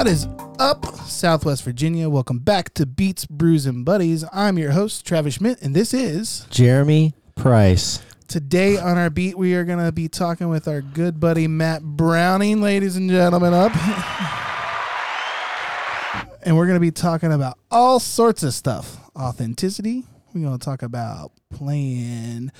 What is up, Southwest Virginia? Welcome back to Beats, Brews, and Buddies. I'm your host, Travis Schmidt, and this is Jeremy Price. today on our beat. We are going to be talking with our good buddy Matt Browning, ladies and gentlemen. Up, and we're going to be talking about all sorts of stuff. Authenticity. We're going to talk about playing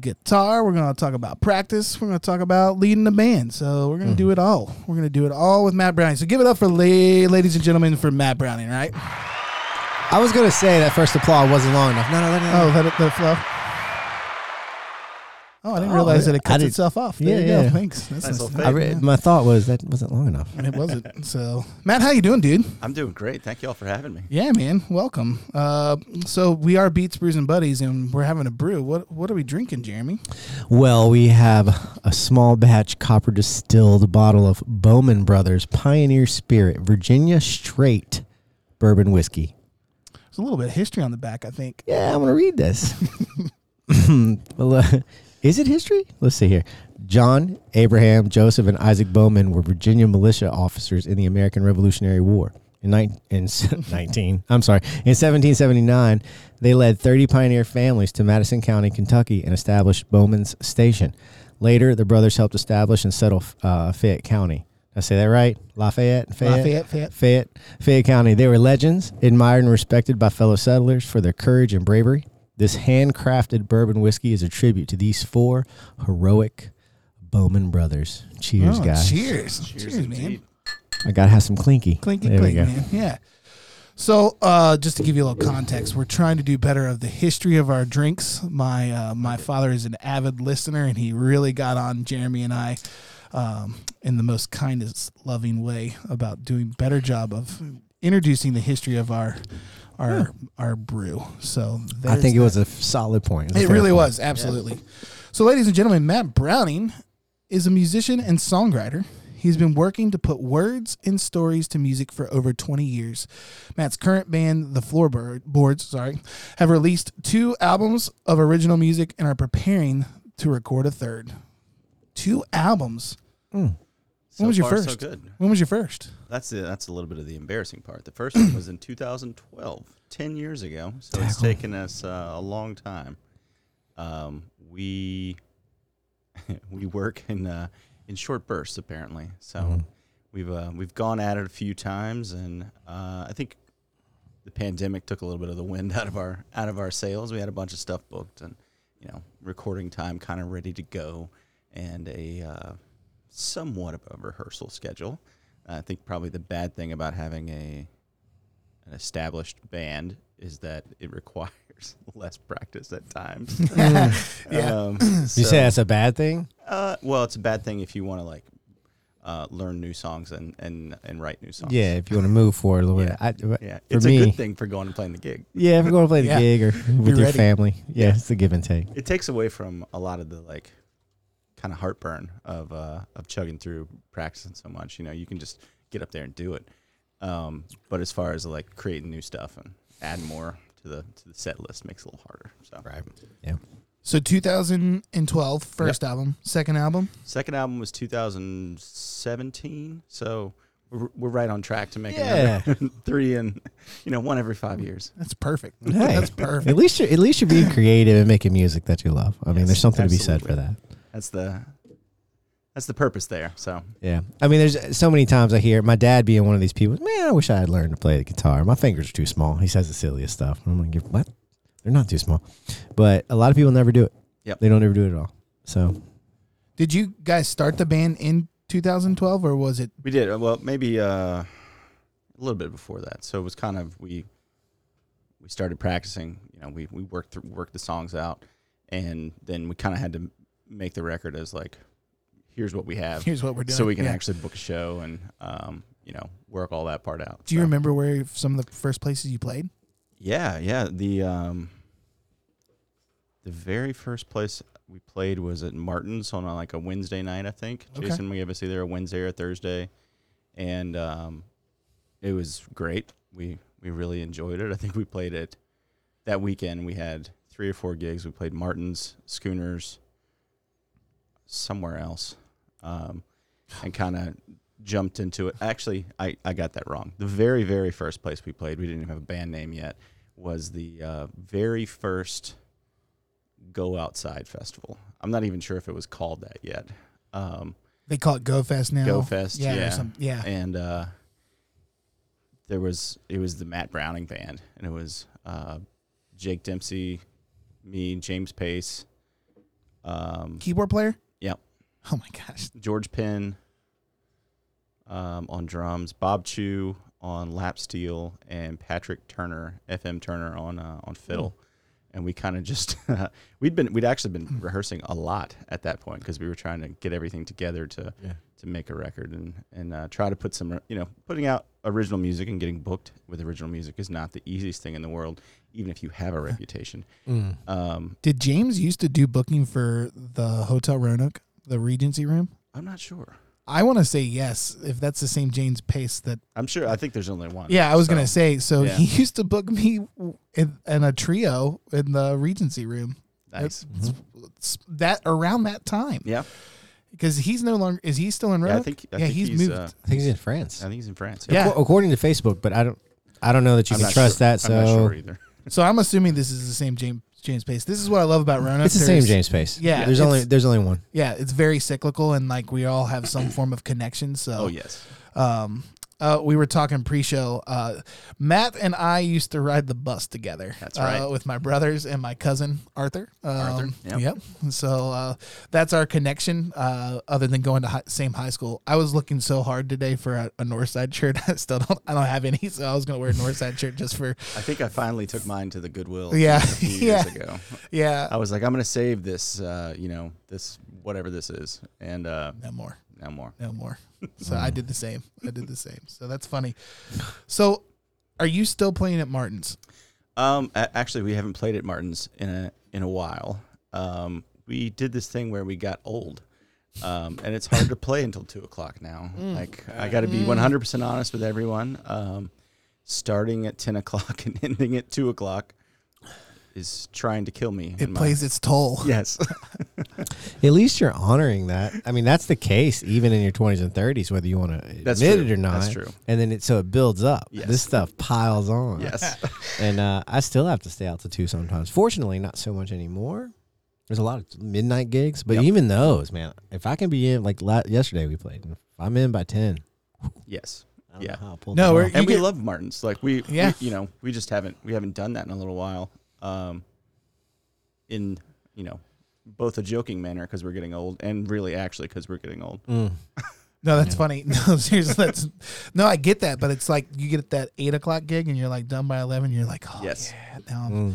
guitar. We're going to talk about practice. We're going to talk about leading the band. So we're going to do mm-hmm. it all. We're going to do it all with Matt Browning. So give it up for la- ladies and gentlemen for Matt Browning, right? I was gonna say that first applause wasn't long enough. No, no, no, no. Oh, let it, let it flow. Oh, I didn't Oh, realize that it I cuts did- itself off. There Yeah, you go. yeah. Thanks. That's Nice little nice. I re- my thought was that wasn't long enough. And it wasn't. So, Matt, how you doing, dude? I'm doing great. Thank you all for having me. Yeah, man. Welcome. Uh, so we are Beats, Brews, and Buddies, and we're having a brew. What What are we drinking, Jeremy? Well, we have a small batch copper distilled bottle of Bowman Brothers Pioneer Spirit Virginia Straight bourbon whiskey. There's a little bit of history on the back, I think. Yeah, I'm gonna read this. well, uh, is it history? Let's see here. John, Abraham, Joseph, and Isaac Bowman were Virginia militia officers in the American Revolutionary War. In, nine, in 19, I'm sorry, in 1779, they led 30 pioneer families to Madison County, Kentucky, and established Bowman's Station. Later, the brothers helped establish and settle uh, Fayette County. Did I say that right? Lafayette? Fayette? Lafayette, Fayette. Fayette, Fayette County. They were legends, admired and respected by fellow settlers for their courage and bravery. This handcrafted bourbon whiskey is a tribute to these four heroic Bowman brothers. Cheers, Oh, guys. Cheers. Cheers, man. I gotta have some clinky. Clinky, There we go. man. Yeah. So, uh, just to give you a little context, we're trying to do better of the history of our drinks. My uh, my father is an avid listener, and he really got on Jeremy and I um, in the most kindest, loving way about doing better job of introducing the history of our our our brew. So, I think it that. was a solid point. a It really point. was, absolutely. So, ladies and gentlemen, Matt Browning is a musician and songwriter. He's been working to put words and stories to music for over 20 years. Matt's current band, the Floorboards, sorry, have released two albums of original music and are preparing to record a third. Two albums. Mm. So was your first? So good. When was your first? That's the, that's a little bit of the embarrassing part. The first one was in 2012, 10 years ago. So it's taken us uh, a long time. Um, we we work in uh, in short bursts apparently. So Mhm. we've uh, we've gone at it a few times, and uh, I think the pandemic took a little bit of the wind out of our out of our sails. We had a bunch of stuff booked, and you know, recording time kind of ready to go, and a uh, somewhat of a rehearsal schedule. I think probably the bad thing about having a an established band is that it requires less practice at times. Yeah. Um, You so- say that's a bad thing? uh, well, it's a bad thing if you want to like uh, learn new songs and, and, and write new songs. Yeah, if you want to move forward a little Yeah. bit. I, yeah. It's me, a good thing for going and playing the gig. Yeah, if you're going to play the Yeah. gig or with your ready. family. Yeah, it's the give and take. It takes away from a lot of the like kind of heartburn of uh, of chugging through practicing so much. You know, you can just get up there and do it. Um, but as far as like creating new stuff and adding more to the to the set list makes it a little harder. So Right. Yeah. So 2012, first album. Second album. second album was 2017. So we're, we're right on track to make Yeah. three and you know one every five years. That's perfect. Hey, That's perfect. At least you're at least you're being creative and making music that you love. I mean, there's something to be said for that. That's the that's the purpose there. So Yeah. I mean, there's so many times I hear my dad being one of these people. Man, I wish I had learned to play the guitar. My fingers are too small. He says the silliest stuff. I'm like, what? They're not too small. But a lot of people never do it. Yep. They don't ever do it at all. So Did you guys start the band in 2012 or was it we did uh, well maybe uh, a little bit before that. So it was kind of we we started practicing. You know, we we worked through, worked the songs out, and then we kind of had to make the record as like here's what we have, here's what we're doing? so we can Yeah. actually book a show and um, you know work all that part out. Do you So- remember where some of the first places you played? Yeah, yeah. The um, the very first place we played was at Martin's on a, like a Wednesday night, I think. Okay. Jason we gave us either a Wednesday or a Thursday, and um, it was great. We we really enjoyed it. I think we played it that weekend. We had three or four gigs. We played Martin's, Schooners, somewhere else, um, and kind of jumped into it. Actually, I, I got that wrong. The very, very first place we played, we didn't even have a band name yet, was the uh, very first Go Outside Festival. I'm not even sure if it was called that yet. Um, They call it Go Fest now. Go Fest, yeah, yeah. some- yeah. and uh, there was it was the Matt Browning band, and it was uh, Jake Dempsey, me, James Pace, um, Keyboard player. Oh my gosh. George Penn um, on drums, Bob Chu on lap steel, and Patrick Turner, FM Turner on uh, on fiddle. And we kind of just we'd been we'd actually been rehearsing a lot at that point because we were trying to get everything together to Yeah. to make a record and and uh, try to put some you know putting out original music and getting booked with original music is not the easiest thing in the world even if you have a reputation. Mm. Um, Did James used to do booking for the Hotel Roanoke, the Regency room? I'm not sure. I want to say yes, if that's the same James Pace that. I'm sure. I think there's only one. Yeah, I was So- gonna say. So yeah. he used to book me in, in a trio in the Regency room. Nice. It's- it's that around that time Yeah. because he's no longer. Is he still in Yeah, I think. I yeah, think he's, he's, moved. Uh, I think he's in France. I think he's in France. Yeah. Acco- according to Facebook, but I don't. I don't know that you I'm can trust sure. that. So I'm not sure either. So I'm assuming this is the same James James Pace. This is what I love about Roanoke. it's the same There's- James Pace. Yeah, there's it's- only there's only one. Yeah, it's very cyclical, and like we all have some form of connection. So Oh yes. um, uh, we were talking pre-show. Uh, Matt and I used to ride the bus together. That's uh, right. with my brothers and my cousin Arthur. Um, Arthur, yep. Yep. So uh, that's our connection. Uh, other than going to hi- same high school, I was looking so hard today for a, a Northside shirt. I still don't. I don't have any, so I was gonna wear a Northside shirt just for. I think I finally took mine to the Goodwill. Yeah. a few years Yeah. ago. Yeah. I was like, I'm gonna save this. Uh, you know, this whatever this is, and uh, No more. No more. No more. So I did the same. I did the same. So that's funny. So, are you still playing at Martin's? Um, a- actually, we haven't played at Martin's in a in a while. Um, we did this thing where we got old. Um, and it's hard to play until two o'clock now. Like I got to be one hundred percent honest with everyone. Um, starting at ten o'clock and ending at two o'clock is trying to kill me. It in my- plays its toll. Yes. At least you're honoring that. I mean, that's the case even in your 20s and 30s, whether you want to admit That's it true. or not. That's true. And then it so it builds up. Yes. This stuff piles on. yes. And uh, I still have to stay out to two sometimes. Fortunately, not so much anymore. There's a lot of midnight gigs, but Yep. even those, man, if I can be in like la- yesterday we played, if I'm in by 10. Yes. Yeah. know how I'll pull No, we're- and we get- love Martins. Like we, we- Yeah. you know, we just haven't we haven't done that in a little while. Um, in you know, both a joking manner because we're getting old, and really actually because we're getting old. Mm. No, that's Yeah. funny. No, seriously, that's no. I get that, but it's like you get that eight o'clock gig and you're like done by eleven. You're like, oh Yes. yeah, now I'm Mm.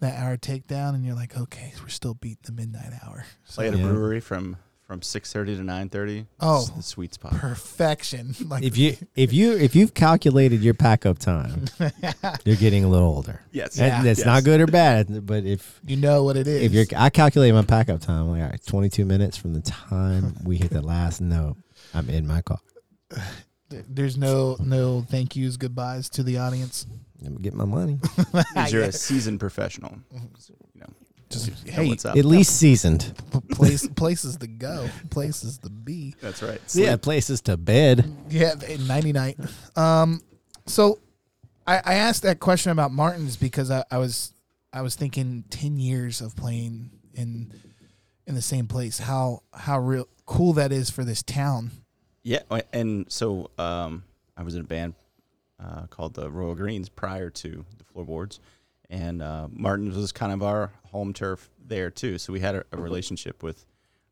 that hour takedown, and you're like, okay, we're still beating the midnight hour. So Play at a Yeah. brewery from from six thirty to nine thirty. Oh. the sweet spot. perfection. Like If you if you if you've calculated your pack up time, you're getting a little older. Yes, Yeah. And That's Yes. not good or bad, but if you know what it is. if you're I calculate my pack up time, like all right, 22 minutes from the time we hit the last note, I'm in my car. there's no no thank yous, goodbyes to the audience. I'm gonna get my money. Means you're a seasoned professional. So, you know, Just know hey, what's up. At least seasoned. place places to go, places to be. That's right. Yeah, places to bed. Yeah, ninety night. Um, so I, I asked that question about Martins because I, I was I was thinking ten years of playing in in the same place. How how real cool that is for this town. Yeah, and so um, I was in a band uh, called the Royal Greens prior to the Floorboards, and uh, Martin was kind of our home turf there too. So we had a, a relationship with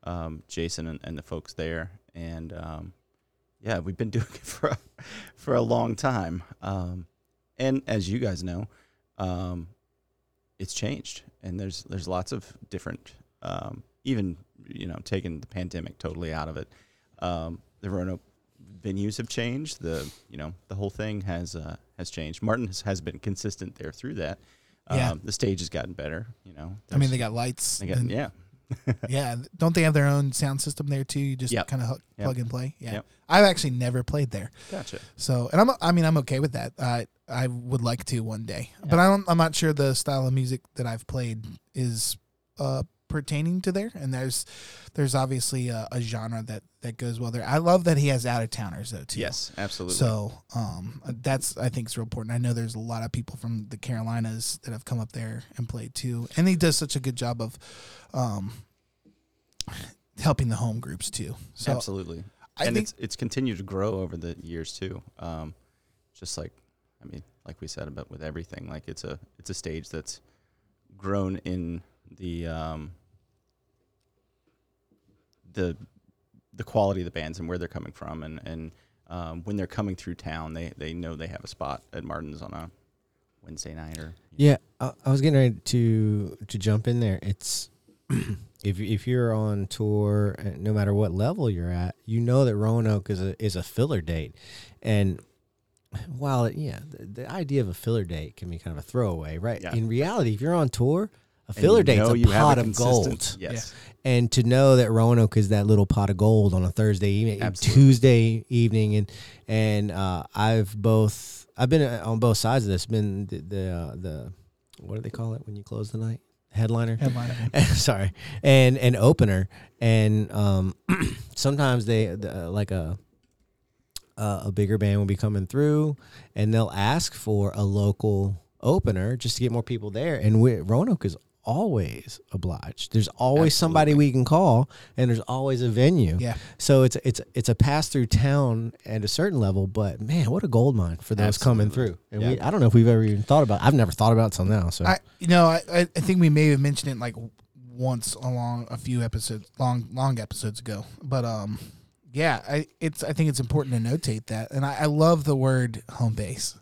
um, Jason and, and the folks there, and um, yeah, we've been doing it for a, for a long time. Um, and as you guys know, um, it's changed, and there's there's lots of different, um, even you know, taking the pandemic totally out of it. Um, the Roanoke venues have changed. The you know the whole thing has uh, has changed. Martin has, has been consistent there through that. Yeah. Um, the stage has gotten better. You know, I mean, they got lights. they got and- yeah. yeah. Don't they have their own sound system there too? You just Yep. kind of Yep. plug and play. Yeah. Yep. I've actually never played there. Gotcha. So, and I'm, I mean, I'm okay with that. I, I would like to one day, but I don't, I'm not sure the style of music that I've played is, uh, pertaining to there, and there's there's obviously a, a genre that that goes well there. I love that he has out of towners though too. Yes, absolutely. So um, that's I think is real important. I know there's a lot of people from the Carolinas that have come up there and played too, and he does such a good job of um, helping the home groups too. So absolutely. I and it's it's continued to grow over the years too. Um, just like I mean, like we said about with everything, like it's a it's a stage that's grown in the um, the the quality of the bands and where they're coming from, and and um, when they're coming through town, they they know they have a spot at Martin's on a Wednesday night or Yeah, I, I was getting ready to to jump in there. It's if if you're on tour, uh, no matter what level you're at, you know that Roanoke is a is a filler date, and while it, yeah, the, the idea of a filler date can be kind of a throwaway, right? Yeah. In reality, if you're on tour, a filler you date's a you have pot of gold, Yes, and to know that Roanoke is that little pot of gold on a Thursday evening, Absolutely. Tuesday evening, and and uh, I've both I've been uh, on both sides of this. Been the the, uh, the what do they call it when you close the night? Headliner. headline. Sorry, and an opener, and um, sometimes they the, like a uh, a bigger band will be coming through, and they'll ask for a local opener just to get more people there. And we, Roanoke is always obliged. There's always somebody we can call, and there's always a venue. Yeah. So it's it's it's a pass through town at a certain level, but man, what a gold mine for those coming through. And Yeah. we I don't know if we've ever even thought about. I've never thought about it till now. So I you know I, I I think we may have mentioned it like once along a few episodes long long episodes ago, but um yeah I it's I think it's important to notate that, and I, I love the word home base.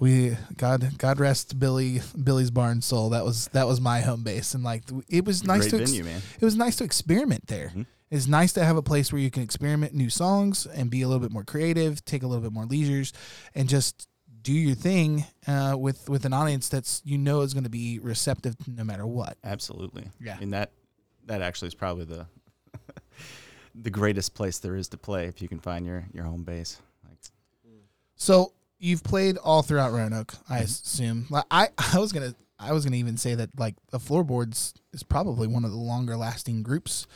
We God God rest Billy Billy's barn soul. That was that was my home base, and like it was nice great to ex- venue, it was nice to experiment there. Mhm. It's nice to have a place where you can experiment new songs and be a little bit more creative, take a little bit more leisures, and just do your thing uh, with with an audience that's you know is going to be receptive no matter what. Absolutely. Yeah. I mean that that actually is probably the the greatest place there is to play if you can find your your home base. Like So you've played all throughout Roanoke, I Mm-hmm. assume. Like, I I was gonna I was gonna even say that like the floorboards is probably one of the longer lasting groups,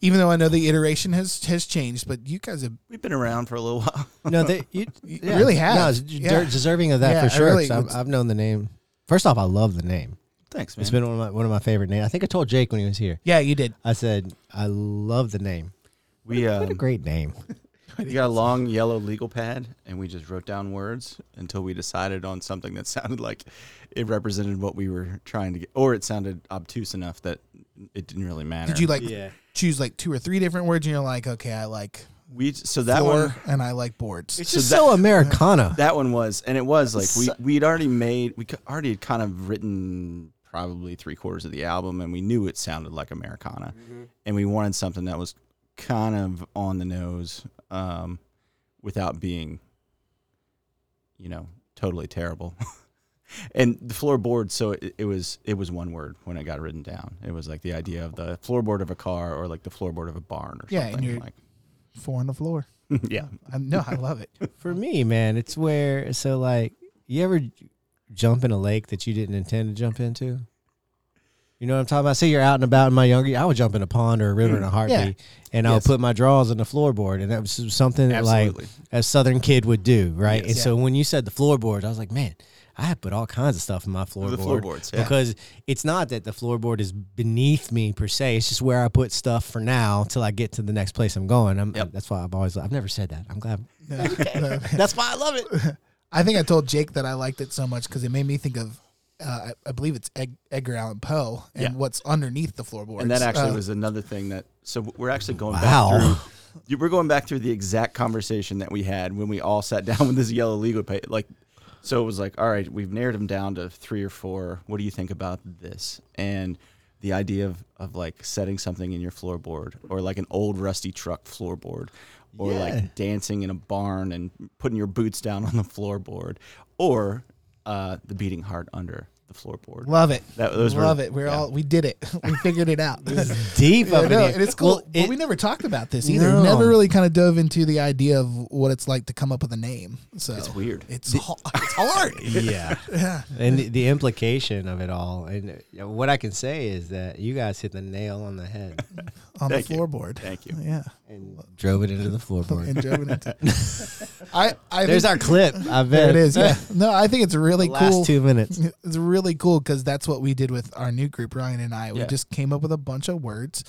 even though I know the iteration has has changed. But you guys have we've been around for a little while. no, they you, You yeah. really have. No, it's d- Yeah. deserving of that Yeah, for sure. really- I've, I've known the name. First off, I love the name. Thanks, man. It's been one of my one of my favorite names. I think I told Jake when he was here. yeah, you did. I said I love the name. we What a um, great name. we got a long yellow legal pad and we just wrote down words until we decided on something that sounded like it represented what we were trying to get or it sounded obtuse enough that it didn't really matter. Did you like choose like two or three different words, and you're like, okay, I like we so that floor one and I like boards. It's So just that- so Americana. That one was, and it was like we we'd already made we c- already had kind of written probably three quarters of the album, and we knew it sounded like Americana, mm-hmm. and we wanted something that was kind of on the nose, um, without being, you know, totally terrible. and the floorboard, so it, it was it was one word when it got written down. It was like the idea of the floorboard of a car or like the floorboard of a barn or Yeah, and something you're- like. Four on the floor. yeah, I, no, I love it. For me, man, it's where so like you ever jump in a lake that you didn't intend to jump into. You know what I'm talking about? Say you're out and about in my younger, I would jump in a pond or a river in a mm. heartbeat, and I would Yes. put my drawers on the floorboard, and that was something that like a Southern kid would do, right? Yes. and so when you said the floorboards, I was like, man, I have put all kinds of stuff in my floorboard. The floorboards, yeah. Because it's not that the floorboard is beneath me per se. It's just where I put stuff for now till I get to the next place I'm going. I'm, Yep. That's why I've always I've never said that. I'm glad. Yeah. That's why I love it. I think I told Jake that I liked it so much because it made me think of, uh, I, I believe it's Ed, Edgar Allan Poe and Yeah. what's underneath the floorboards. And that actually Uh, was another thing that. So we're actually going Wow. back through. you- We're going back through the exact conversation that we had when we all sat down with this yellow legal page. Like, so it was like, all right, we've narrowed them down to three or four. What do you think about this? And the idea of, of like setting something in your floorboard or like an old rusty truck floorboard or Yeah. like dancing in a barn and putting your boots down on the floorboard or uh, the beating heart under the floorboard. Love it. That those were- Love it. We're yeah. all we did it. we figured it out. Deep Yeah, up no, and it's cool. Well, but we never talked about this either. No. Never really kind of dove into the idea of what it's like to come up with a name. So It's weird. It's ha- it's hard. yeah. yeah. and the, the implication of it all, and uh, what I can say is that you guys hit the nail on the head On Thank the you. floorboard. Thank you. Yeah. And drove it into the floorboard. And drove it into. I I There's think, our clip. I bet there it is. Yeah. No, I think it's really The last cool. two minutes. It's really cool because that's what we did with our new group, Ryan and I. We Yeah. just came up with a bunch of words,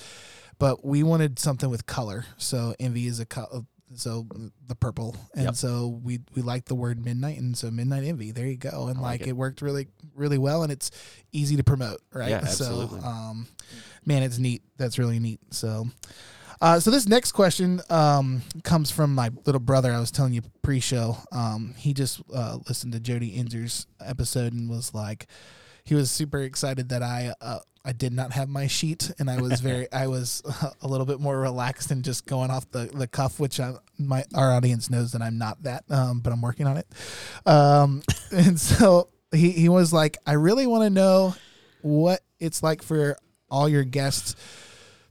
but we wanted something with color. So envy is a color. So the purple, and Yep. so we we liked the word midnight, and so midnight envy. There you go, and I like like it. it. worked really really well, and it's easy to promote, right? Yeah, absolutely. So, um, man, it's neat. That's really neat. So, uh, so this next question um, comes from my little brother. I was telling you pre-show. Um, he just uh, listened to Jody Inzer's episode and was like, he was super excited that I uh, I did not have my sheet and I was very I was a little bit more relaxed and just going off the, the cuff, which I, my our audience knows that I'm not that, um, but I'm working on it. Um, and so he he was like, I really want to know what it's like for all your guests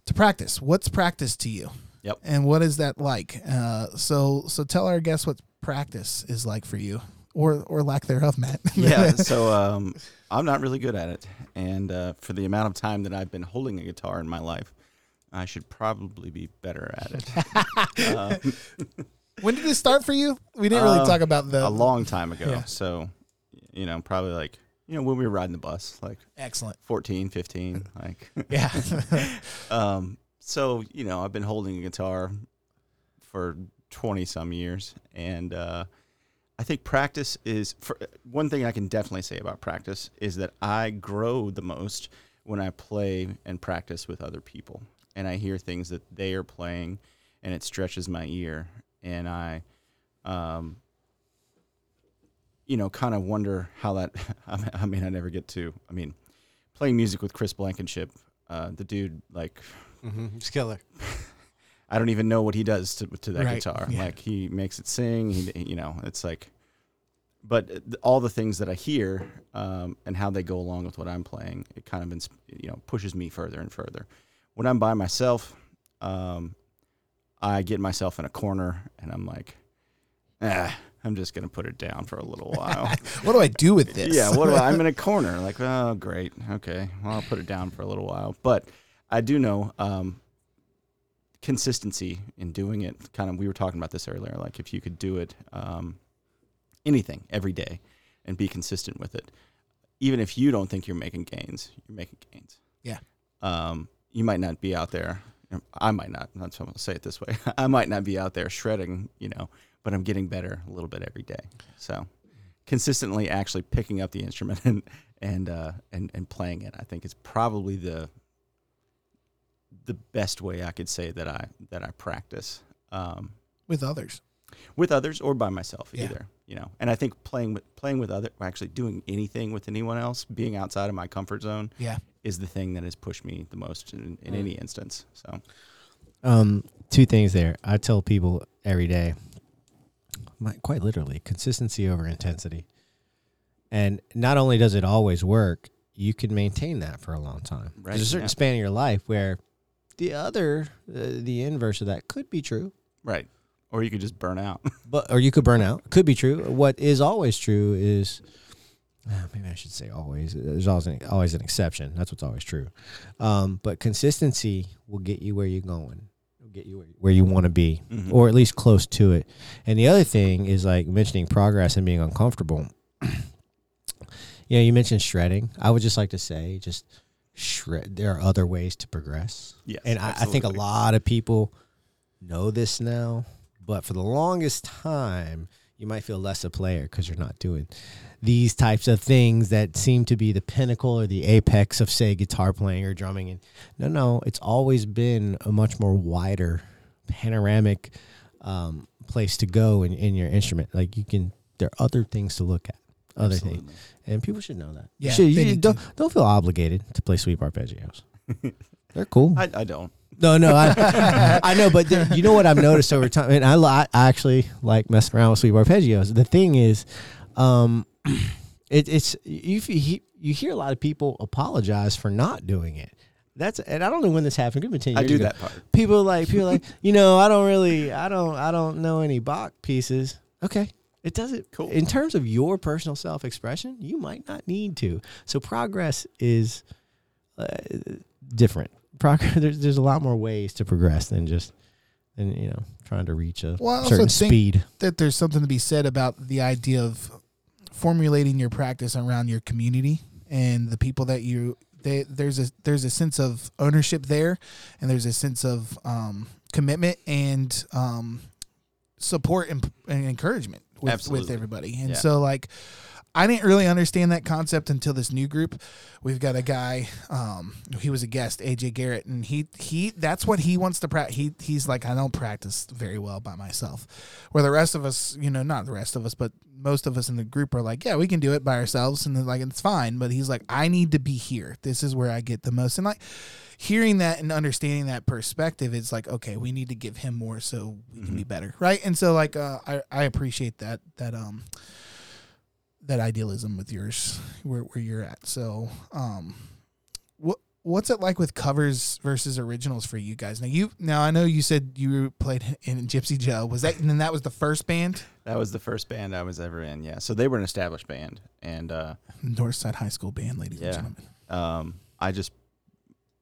to practice. What's practice to you? Yep. And what is that like? Uh, so so tell our guests what practice is like for you, or or lack thereof, Matt. yeah. So um, I'm not really good at it, and uh, for the amount of time that I've been holding a guitar in my life, I should probably be better at it. uh, when did this start for you? We didn't really Uh, talk about the a long time ago. Yeah. So, you know, probably like you know when we were riding the bus, like excellent. 14, 15, like. Yeah. um, so you know, I've been holding a guitar for twenty some years, and uh, I think practice is for one thing I can definitely say about practice is that I grow the most when I play and practice with other people, and I hear things that they are playing, and it stretches my ear, and I. Um, you know, kind of wonder how that. I mean, I never get to. I mean, playing music with Chris Blankenship, uh, the dude, like, Mm-hmm. It's killer. I don't even know what he does to, to that Right, guitar. yeah. Like, he makes it sing. He, you know, it's like, but all the things that I hear um, and how they go along with what I'm playing, it kind of, you know, pushes me further and further. When I'm by myself, um, I get myself in a corner and I'm like, ah, I'm just gonna put it down for a little while. what do I do with this? Yeah, what do I, I'm in a corner. Like, oh, great. Okay, well, I'll put it down for a little while. But I do know um, consistency in doing it. Kind of, we were talking about this earlier. Like, if you could do it, um, anything every day, and be consistent with it, even if you don't think you're making gains, you're making gains. Yeah. Um, you might not be out there. I might not. That's what I'm gonna say it this way. I might not be out there shredding, you know, but I'm getting better a little bit every day. So consistently actually picking up the instrument and and uh, and and playing it, I think is probably the the best way I could say that I that I practice um, with others. with others or by myself Yeah. either. You know, and I think playing with playing with other, actually doing anything with anyone else, being outside of my comfort zone, Yeah. is the thing that has pushed me the most in, in Mm. any instance. So Um, two things there. I tell people every day, my, quite literally, consistency over intensity. And not only does it always work, you can maintain that for a long time. Right, There's a certain yeah. span of your life where the other, uh, the inverse of that could be true, right, or you could just burn out. but or you could burn out. Could be true. What is always true is, uh, maybe I should say always. There's always an, always an exception. That's what's always true. Um, but consistency will get you where you're going. Get you where, where you want to be Mhm. or at least close to it. And the other thing is like mentioning progress and being uncomfortable. you know, you mentioned shredding. I would just like to say, just shred. There are other ways to progress, yes, and I, I think a lot of people know this now. But for the longest time, you might feel less a player because you're not doing these types of things that seem to be the pinnacle or the apex of, say, guitar playing or drumming. And no, no, it's always been a much more wider, panoramic um, place to go in, in your instrument. Like you can, there are other things to look at, other things, and people should know that. You Yeah, should- you don't don't feel obligated to play sweep arpeggios. They're cool. I, I don't. No, no, I, I know, but you know what I've noticed over time, and I, I actually like messing around with sweep arpeggios. The thing is, um, it, it's you, you hear a lot of people apologize for not doing it. That's and I don't know when this happened. Could have been ten I do ago. that part. People like people like you know I don't really I don't I don't know any Bach pieces. Okay, it doesn't. Cool. In terms of your personal self expression, you might not need to. So progress is uh, different. Progress. There's there's a lot more ways to progress than just than you know trying to reach a Well, I also certain think- speed. that there's something to be said about the idea of formulating your practice around your community and the people that you they, there's a there's a sense of ownership there and there's a sense of um, commitment and um, support and, and encouragement with, with everybody and Yeah. so like I didn't really understand that concept until this new group. We've got a guy. Um, he was a guest, AJ Garrett, and he he that's what he wants to practice. He he's like, I don't practice very well by myself. Where the rest of us, you know, not the rest of us, but most of us in the group are like, yeah, we can do it by ourselves, and like it's fine. But he's like, I need to be here. This is where I get the most, and like hearing that and understanding that perspective, it's like, okay, we need to give him more so we can be better, right? And so like, uh, I I appreciate that that um that idealism with yours where, where you're at so um what what's it like with covers versus originals for you guys now you now i know you said you played in gypsy joe was that and then that was the first band That was the first band I was ever in. Yeah. So they were an established band, and uh, northside high school band ladies and gentlemen um, I just,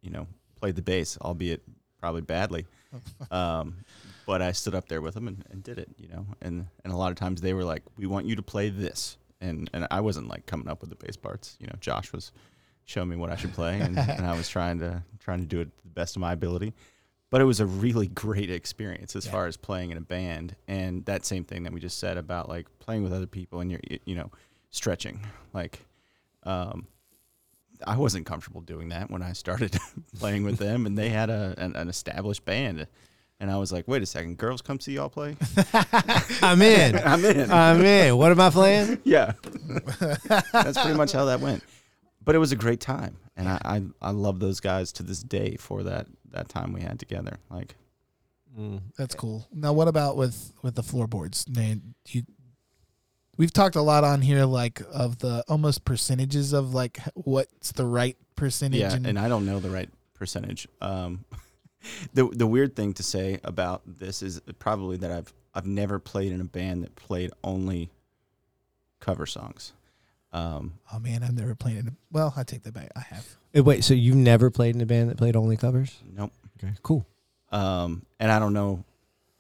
you know, played the bass, albeit probably badly. Um, but I stood up there with them and, and did it, you know. And and a lot of times they were like, "We want you to play this," and and I wasn't like coming up with the bass parts. You know, Josh was showing me what I should play, and, and I was trying to trying to do it to the best of my ability. But it was a really great experience as Yeah. far as playing in a band, and that same thing that we just said about like playing with other people and you're you know stretching like. Um, I wasn't comfortable doing that when I started playing with them, and they had a an, an established band, and I was like, "Wait a second, girls, come see y'all play." I'm in. I'm in. I'm in. What am I playing? yeah, that's pretty much how that went. But it was a great time, and I, I I love those guys to this day for that that time we had together. Like, that's cool now what about with with the floorboards man you we've talked a lot on here like of the almost percentages of like what's the right percentage yeah, and, and I don't know the right percentage. Um, the the weird thing to say about this is probably that I've I've never played in a band that played only cover songs. Um, oh man i've never played it well i take that back i have Wait, so you've never played in a band that played only covers? nope. Okay, cool. Um, and I don't know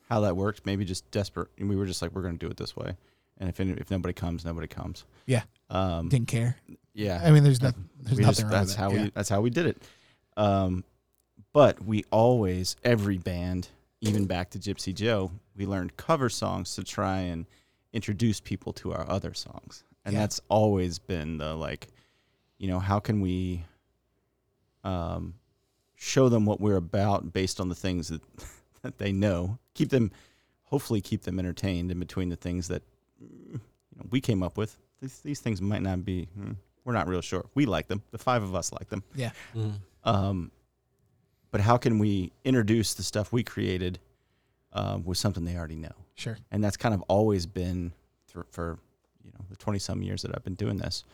how that worked. Maybe just desperate. And we were just like, we're going to do it this way. And if any, if nobody comes, nobody comes. Yeah. Um, didn't care yeah. i mean there's nothing there's nothing just- wrong that's with how Yeah. we that's how we did it. Um, but we always every band, even back to Gypsy Joe, we learned cover songs to try and introduce people to our other songs, and Yeah. that's always been the like, you know, how can we um, show them what we're about based on the things that that they know, keep them, hopefully keep them entertained in between the things that mm, you know, we came up with. These, these things might not be. mm, we're not real sure. We like them. The five of us like them. yeah Um, but how can we introduce the stuff we created um, with something they already know? sure And that's kind of always been for, for you know the twenty some years that I've been doing this.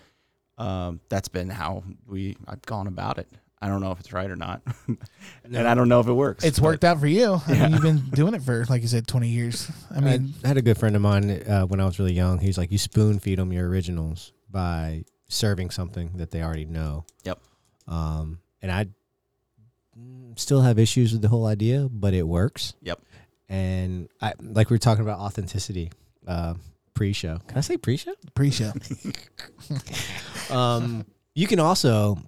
Um, that's been how we I've gone about it. I don't know if it's right or not, and I don't know if it works. It's but- worked out for you. I Yeah. mean, you've been doing it for, like you said, 20 years. I mean, I had a good friend of mine uh, when I was really young. He's like, you spoon feed them your originals by serving something that they already know. Yep. Um, and I still have issues with the whole idea, but it works. Yep. And I like we were talking about authenticity uh, pre-show. Can I say pre-show? pre-show. Um, you can also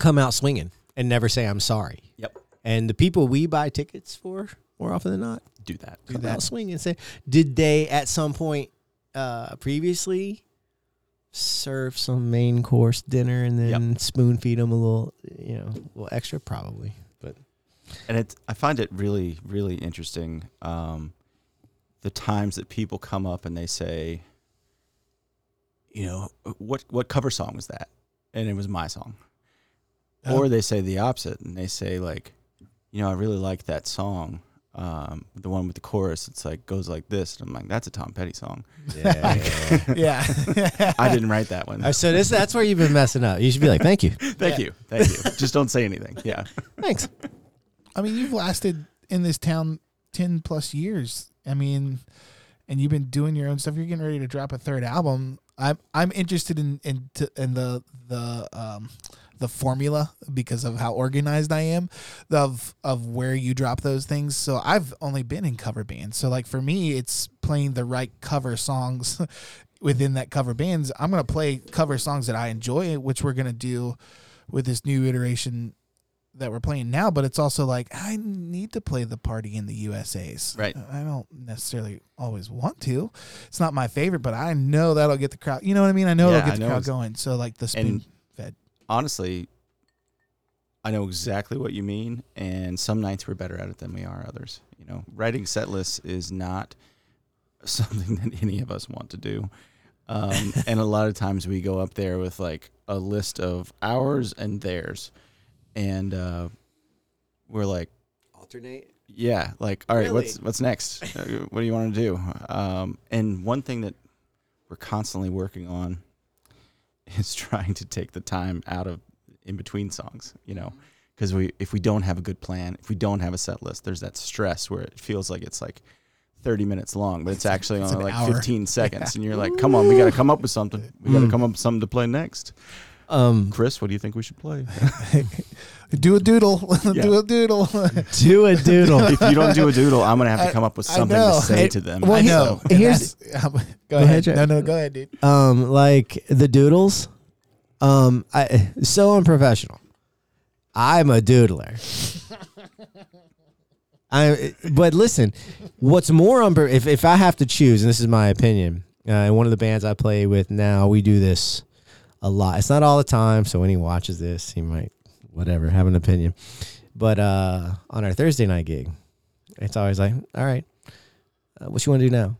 come out swinging and never say I'm sorry. Yep. And the people we buy tickets for, more often than not, do that. come that. out swinging and say, did they at some point uh, previously serve some main course dinner and then spoon feed them a little, you know, a little extra? Probably. But and it's I find it really really interesting um, the times that people come up and they say, you know, what what cover song was that? And it was my song. Oh. Or they say the opposite and they say like, you know, I really like that song. Um, the one with the chorus. It's like goes like this, and I'm like, that's a Tom Petty song. Yeah. yeah. I didn't write that one. So this that's where you've been messing up. You should be like, thank you, Thank Yeah. you, thank you. Just don't say anything. Yeah, thanks. I mean, you've lasted in this town ten plus years. I mean, and you've been doing your own stuff. You're getting ready to drop a third album. I'm I'm interested in in t- in the the um the formula because of how organized I am of of where you drop those things. So I've only been in cover bands. So like for me, it's playing the right cover songs within that cover bands. I'm gonna play cover songs that I enjoy, which we're gonna do with this new iteration that we're playing now, but it's also like I need to play the party in the USA's. Right. I don't necessarily always want to. It's not my favorite, but I know that'll get the crowd. You know what I mean? I know Yeah, it'll get I the crowd going. So like the spoon And-. Honestly, I know exactly what you mean, and some nights we're better at it than we are others. You know, writing set lists is not something that any of us want to do. Um, and a lot of times we go up there with like a list of ours and theirs, and uh, we're like, Alternate. yeah, like, all right, Really? what's what's next? Uh, what do you want to do? Um, and one thing that we're constantly working on is trying to take the time out of in between songs. You know, because we if we don't have a good plan, if we don't have a set list, there's that stress where it feels like it's like. 30 minutes long, but it's actually It's only like hour. 15 seconds. And you're like, come on, we got to come up with something. We got to Mm. come up with something to play next. Um, Chris, what do you think we should play? Do a doodle. Yeah. do a doodle. do a doodle. if you don't do a doodle, I'm going to have to come up with something know. to say It- to them. well, I know. and here's- that's- go, Go ahead. ahead, no, no, go ahead, dude. um, like the doodles. Um, I so unprofessional. I'm a doodler. I but listen, what's more unpro- if if I have to choose, and this is my opinion, uh, and one of the bands I play with now, we do this a lot. It's not all the time, so when he watches this, he might whatever have an opinion. But uh, on our Thursday night gig, it's always like, all right, uh, what you want to do now?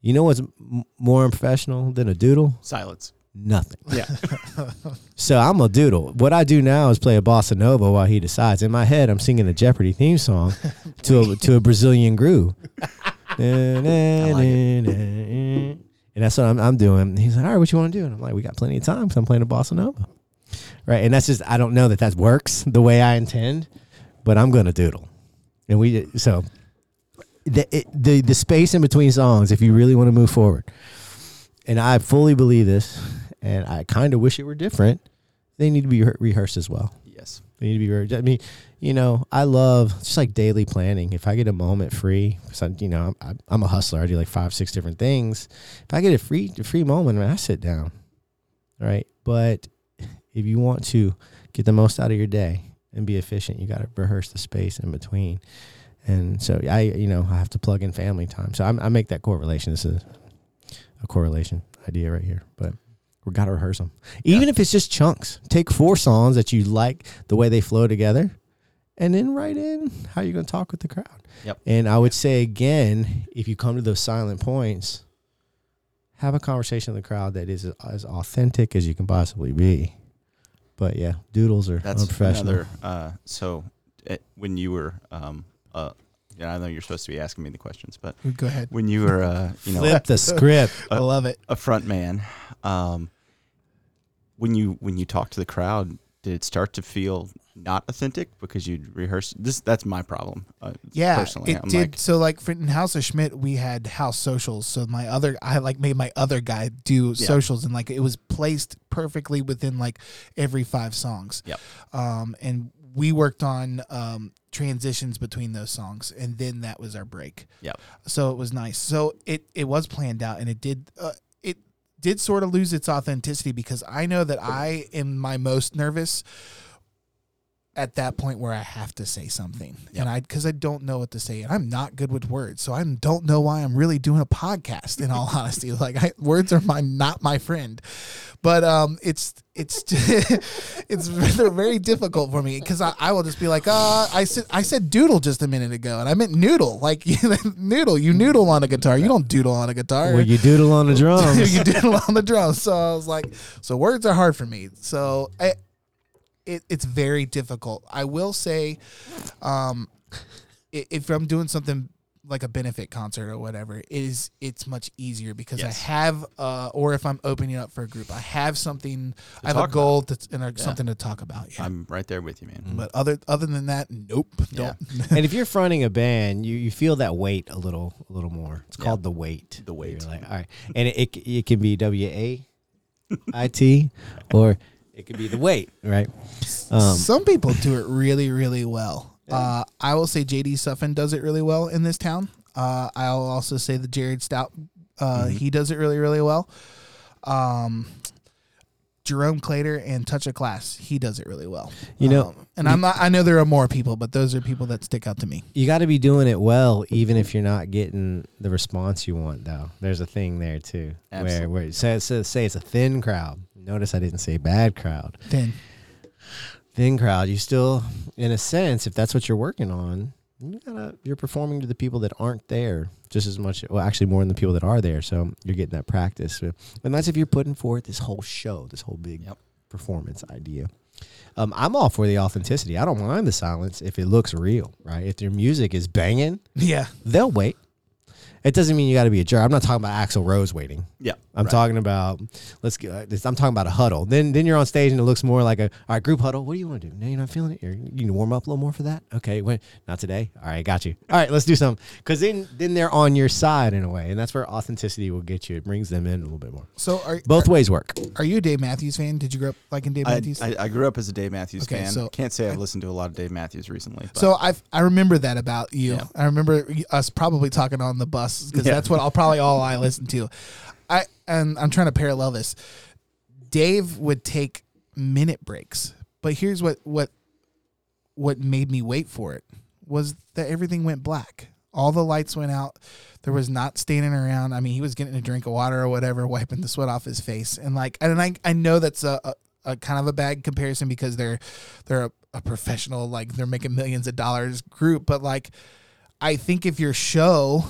You know what's m- more unprofessional than a doodle? Silence. Nothing. Yeah. So I'm a doodle. What I do now is play a bossa nova while he decides. In my head, I'm singing a Jeopardy theme song to a to a Brazilian groove. and that's what I'm, I'm doing. He's like, "All right, what you want to do?" And I'm like, "We got plenty of time because I'm playing a bossa nova." Right, and that's just I don't know that that works the way I intend, but I'm gonna doodle. And we so the it, the the space in between songs, if you really want to move forward, and I fully believe this, and I kind of wish it were different. They need to be re- rehearsed as well. Yes. They need to be rehearsed. I mean, you know, I love just like daily planning. If I get a moment free, because I, you know, I'm, I'm a hustler. I do like five, six different things. If I get a free, a free moment, man, I sit down. right? but if you want to get the most out of your day and be efficient, you got to rehearse the space in between. And so I, you know, I have to plug in family time. So I'm, I make that correlation. This is a correlation idea right here, but we got to rehearse them. Even if it's just chunks, take four songs that you like the way they flow together, and then write in how you're going to talk with the crowd. Yep. And I would say again, if you come to those silent points, have a conversation with the crowd that is as authentic as you can possibly be. But yeah, doodles are That's unprofessional. another. Uh, so uh, when you were, um, uh, yeah, I know you're supposed to be asking me the questions, but Go ahead. when you were, uh, you know, Flip the script. I love it. a front man, um, when you when you talk to the crowd, did it start to feel not authentic because you'd rehearse? This that's my problem. Uh, Yeah, personally, it I'm did. like, so like for in House of Schmidt, we had house socials. So my other, I like made my other guy do Yeah. socials, and like it was placed perfectly within like every five songs. Yep. Um, and we worked on um transitions between those songs, and then that was our break. Yep. So it was nice. So it it was planned out, and it did. Uh, it did sort of lose its authenticity because I know that I am my most nervous at that point where I have to say something, Yep. and I because I don't know what to say, and I'm not good with words, so I don't know why I'm really doing a podcast. In all honesty, like I, words are my not my friend, but um, it's it's it's they're very difficult for me because I, I will just be like, uh, I said I said doodle just a minute ago, and I meant noodle, like noodle. You noodle on a guitar, you don't doodle on a guitar. Well, you doodle on the drums. you doodle on the drums. So I was like, so words are hard for me. So I, it, it's very difficult. I will say, um, if I'm doing something like a benefit concert or whatever, it is it's much easier because Yes. I have uh or if I'm opening up for a group, I have something I have a goal to, and a, something to talk about. Yeah. I'm right there with you, man. but other other than that, nope. Yeah. Don't. and if you're fronting a band, you, you feel that weight a little a little more. It's Yeah. called the weight. The weight. You're like, all right, and it, it it can be W A I T, or it could be the weight, right? Um, Some people do it really, really well. Uh, I will say JD Suffin does it really well in this town. Uh, I'll also say the Jared Stout, uh, Mm-hmm. he does it really, really well. Um, Jerome Clater and Touch of Class, he does it really well. You know- Um, and I'm not. I know there are more people, but those are people that stick out to me. you got to be doing it well, even if you're not getting the response you want. Though there's a thing there too, Absolutely. where where say, say say it's a thin crowd. Notice I didn't say bad crowd. Then thin crowd, you still, in a sense, if that's what you're working on, you gotta, you're performing to the people that aren't there just as much. Well, actually, more than the people that are there. So you're getting that practice, and that's if you're putting forth this whole show, this whole big Yep. performance idea. Um, I'm all for the authenticity. I don't mind the silence if it looks real, right? If your music is banging, yeah, they'll wait. It doesn't mean you got to be a jerk. I'm not talking about Axl Rose waiting. Yeah. I'm right. talking about let's get. uh, this- I'm talking about a huddle. Then then you're on stage and it looks more like a all right group huddle. What do you want to do? No, you're not feeling it. You're, you need to warm up a little more for that. Okay, when not today. All right, got you. All right, let's do something. Because then then they're on your side in a way, and that's where authenticity will get you. It brings them in a little bit more. So are Both ways work. are you a Dave Matthews fan? Did you grow up liking Dave I, Matthews? I, I grew up as a Dave Matthews Okay, fan. so- Can't say I've listened to a lot of Dave Matthews recently. But So I I remember that about you. Yeah. I remember us probably talking on the bus because Yeah. that's what I'll probably all I listen to. I and I'm trying to parallel this. Dave would take minute breaks, but here's what what what made me wait for it was that everything went black. All the lights went out. There was not standing around. I mean, he was getting a drink of water or whatever, wiping the sweat off his face, and like, and I I know that's a, a, a kind of a bad comparison because they're they're a, a professional, like they're making millions of dollars group, but like, I think if your show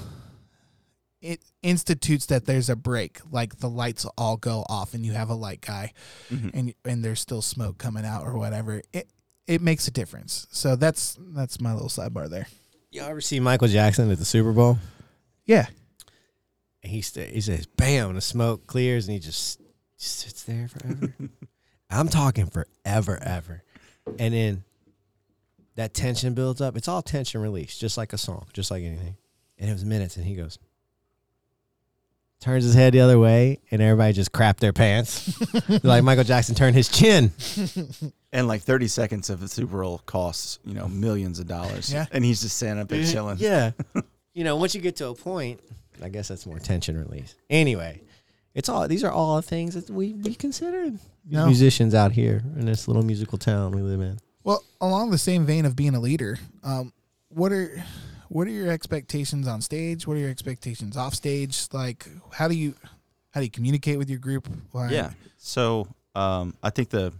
it institutes that there's a break, like the lights all go off and you have a light guy, Mhm. and and there's still smoke coming out or whatever. It it makes a difference. So that's that's my little sidebar there. You ever see Michael Jackson at the Super Bowl? Yeah. And he sta he says, "Bam!" The smoke clears, and he just sits there forever. I'm talking forever, ever, and then that tension builds up. It's all tension release, just like a song, just like anything. And it was minutes, and he goes, turns his head the other way, and everybody just crapped their pants. like Michael Jackson turned his chin. and like 30 seconds of the Super Bowl costs, you know, millions of dollars. Yeah. And he's just standing up there chilling. Yeah. you know, once you get to a point, I guess that's more tension release. Anyway, it's all these are all things that we we consider No. musicians out here in this little musical town we live in. Well, along the same vein of being a leader, um, what are what are your expectations on stage? What are your expectations off stage? Like, how do you how do you communicate with your group? Like, Yeah. So um, I think the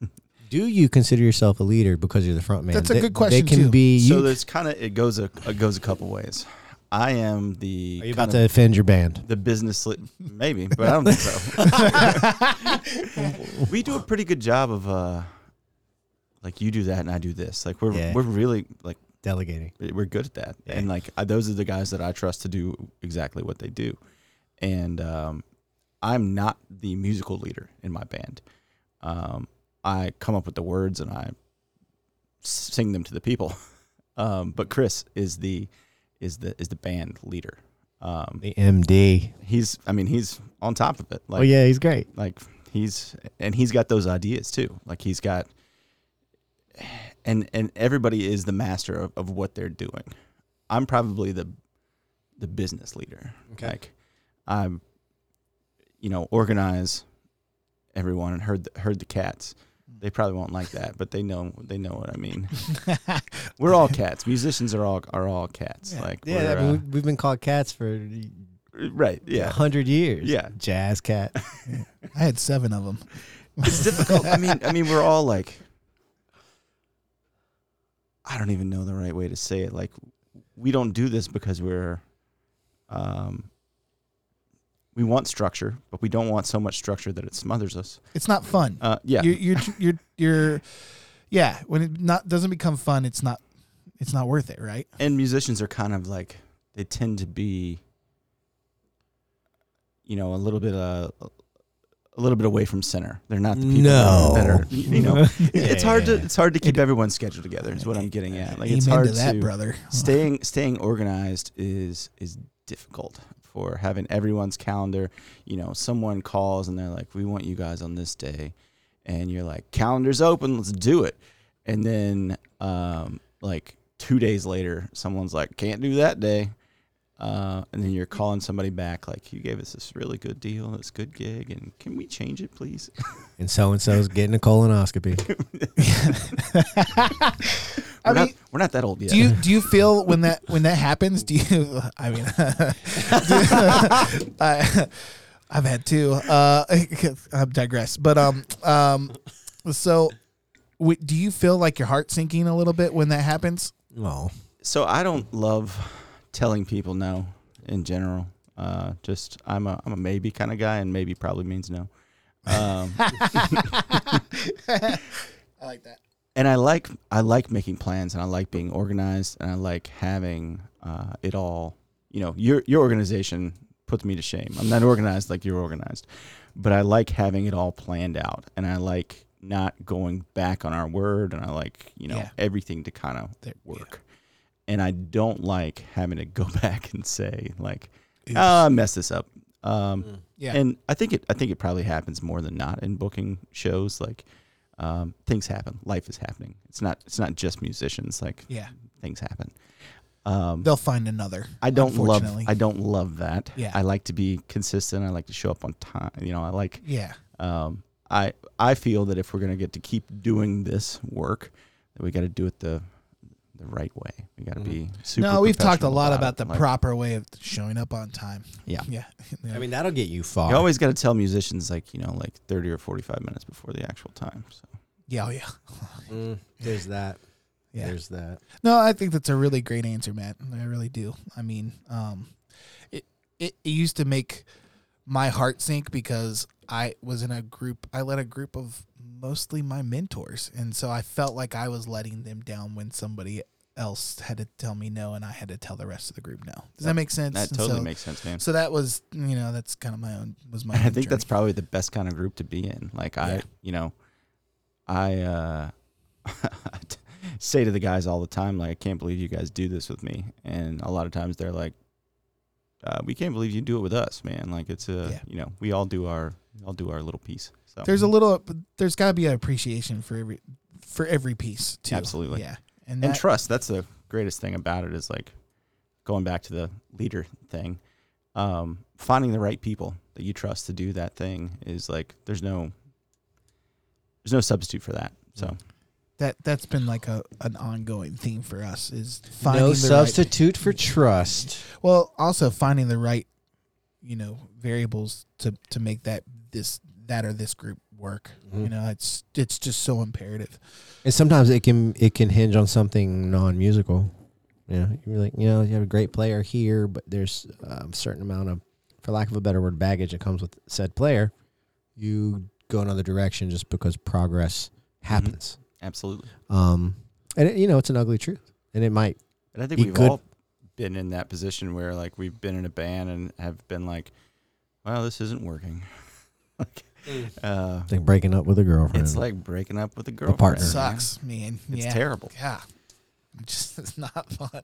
Do you consider yourself a leader because you're the front man? That's a They- good question, They can too. be. so You, there's kind of it goes a it goes a couple ways. I am the are you about to offend your band? the business li- maybe, but I don't think so. we do a pretty good job of uh, like you do that and I do this. Like we're Yeah. we're really like Delegating. we're good at that Yeah. and like I, those are the guys that i trust to do exactly what they do and um, i'm not the musical leader in my band um, i come up with the words and i sing them to the people um, but chris is the is the is the band leader um, The MD. he's i mean he's on top of it like oh yeah, he's great. like he's and he's got those ideas too like he's got and and everybody is the master of, of what they're doing i'm probably the the business leader Okay. like i'm you know organize everyone and herd the, herd the cats they probably won't like that but they know they know what i mean we're all cats musicians are all are all cats Yeah. like Yeah, we're, I mean, uh, we- we've been called cats for right yeah hundred years. Yeah. jazz cat. I had seven of them. it's difficult. I mean, I mean, we're all like, I don't even know the right way to say it. Like, we don't do this because we're, um, we want structure, but we don't want so much structure that it smothers us. It's not fun. Uh, yeah, You're, you're you're you're yeah. When it not doesn't become fun, it's not it's not worth it, right? and musicians are kind of like they tend to be you know a little bit uh, a little bit away from center. They're not the people No. that are you know? It's hard to it's hard to keep everyone's schedule together is what i'm getting at. Like Amen it's hard to that, to brother. staying staying organized is is difficult for having everyone's calendar. You know someone calls and they're like we want you guys on this day. And you're like calendar's open let's do it. And then um like two days later someone's like can't do that day uh, and then you're calling somebody back like you gave us this really good deal this good gig and can we change it please And so and so's getting a colonoscopy. we're, I not, mean, we're not that old yet do you do you feel when that when that happens? Do you? I mean, I, I've had two. Uh, I digress, but um um, so w- do you feel like your heart sinking a little bit when that happens? Oh, So I don't love telling people no in general. Uh, just I'm a I'm a maybe kind of guy, and maybe probably means no. Um, I like that. and I like I like making plans, and I like being organized, and I like having uh, it all. You know, your your organization puts me to shame. I'm not organized like you're organized, but I like having it all planned out, and I like not going back on our word, and I like you know Yeah. everything to kind of work. yeah. And I don't like having to go back and say like, "Ah, I messed this up." Um, Yeah. and I think it I think it probably happens more than not in booking shows. Like um, things happen, life is happening. It's not it's not just musicians. Like yeah, things happen. Um, they'll find another. I don't love. I don't love that. Yeah. I like to be consistent. I like to show up on time. You know, I like yeah, um, I I feel that if we're gonna get to keep doing this work, that we got to do it the the right way. We got to be super. no, we've talked a professional lot it. about the Like, proper way of showing up on time. Yeah. Yeah. I mean that'll get you far. You always got to tell musicians like you know like thirty or forty five minutes before the actual time. So yeah, oh yeah. Mm, there's that. Yeah. There's that. No, I think that's a really great answer, Matt. I really do. I mean, um, it, it it used to make my heart sink because I was in a group. I led a group of mostly my mentors, and so I felt like I was letting them down when somebody else had to tell me no, and I had to tell the rest of the group no. Does that make sense? that And totally so, makes sense, man. So that was, you know, that's kind of my own was my. I think that's probably the best kind of group to be in. Like I, Yeah. you know, I uh, say to the guys all the time, like, I can't believe you guys do this with me. And a lot of times they're like, uh, we can't believe you do it with us, man. Like it's a, Yeah. you know, we all do our, all do our little piece. So There's a little. There's got to be an appreciation for every for every piece too. Absolutely. Yeah. And, and trust. That's the greatest thing about it is like going back to the leader thing. Um, finding the right people that you trust to do that thing is like there's no there's no substitute for that. So that that's been like a an ongoing theme for us is finding No the substitute for trust. Well, also finding the right, you know, variables to to make that this that or this group work. You Mhm. know, it's it's just so imperative. And sometimes it can it can hinge on something non musical. You know, you're like, you know, you have a great player here, but there's um, a certain amount of, for lack of a better word, baggage that comes with said player. You go another direction just because progress happens. absolutely. Um, and it, you know, it's an ugly truth, and it might. And I think Be we've good. all been in that position where like we've been in a band and have been like, well, this isn't working. like, uh, Like breaking up with a girlfriend. it's like breaking up with a girlfriend. partner. man. Sucks, man. It's yeah. terrible. Yeah. Just it's not fun.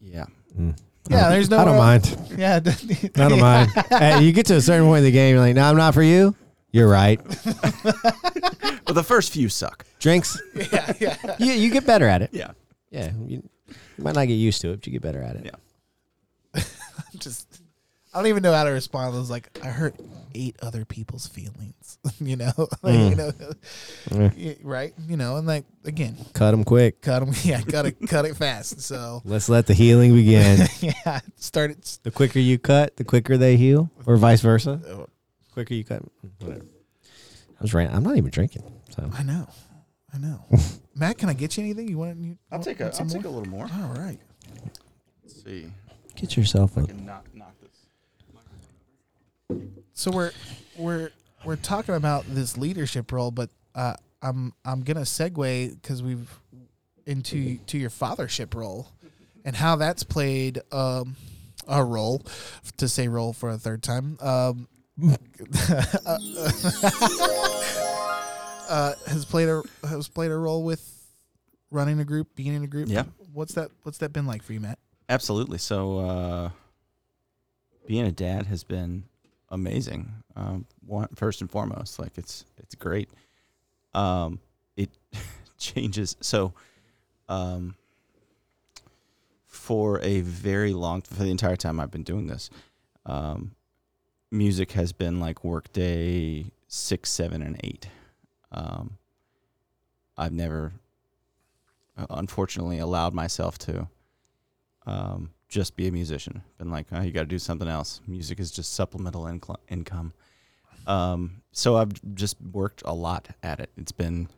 Yeah. Mm. Yeah, there's no I don't mind. Yeah. I don't mind. hey, you get to a certain point in the game, you're like, no, I'm not for you. You're right. But the first few suck. Drinks. yeah, yeah. You you get better at it. Yeah. Yeah, you, you might not get used to it, but you get better at it. Yeah. Just I don't even know how to respond. I was like, I hurt eight other people's feelings. you know, like, you Mm. know, Yeah. yeah, right? You know, and like again, Cut them quick. cut them. Yeah, gotta cut it fast. So Let's let the healing begin. yeah, start it. the quicker you cut, the quicker they heal, or vice versa. Quicker you cut, whatever. I was right. I'm not even drinking. So I know, I know. Matt, can I get you anything? You want? You I'll want- take a want some I'll take a little more. All right. Let's see. get yourself I a. can knock knock this. So we're we're we're talking about this leadership role, but uh, I'm I'm gonna segue because we've into to your fathership role and how that's played um, a role to say role for a third time um, uh, has played a has played a role with running a group, being in a group. Yeah. What's that? What's that been like for you, Matt? Absolutely. So, uh, being a dad has been amazing. Um, one, first and foremost, like it's it's great. Um, it changes. So, um, for a very long, for the entire time I've been doing this, um, music has been like work day six, seven, and eight. Um, I've never, uh, unfortunately, allowed myself to um, just be a musician. Been like, oh, you got to do something else. Music is just supplemental incl- income. Um, so I've just worked a lot at it. It's been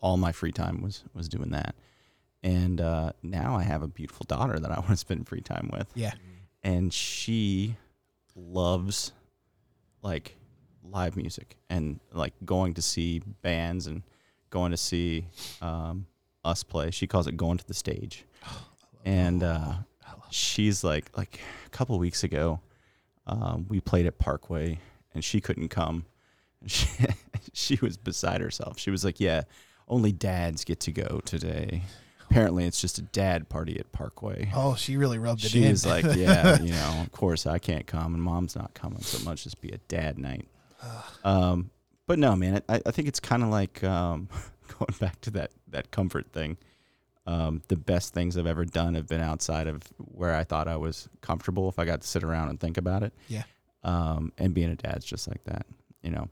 all my free time was was doing that, and uh, now I have a beautiful daughter that I want to spend free time with, Yeah. and she loves like live music and like going to see bands and going to see um, us play. She calls it going to the stage, and uh, she's like like a couple weeks ago, um, we played at Parkway and she couldn't come. She, she was beside herself. She was like, "Yeah, only dads get to go today." Apparently, it's just a dad party at Parkway. Oh, she really rubbed it She in. was like, "Yeah, you know, of course I can't come, and mom's not coming, so it must just be a dad night." Um, but no, man, I, I think it's kind of like um, going back to that that comfort thing. Um, the best things I've ever done have been outside of where I thought I was comfortable if I got to sit around and think about it. Yeah. Um, and being a dad's just like that. You know,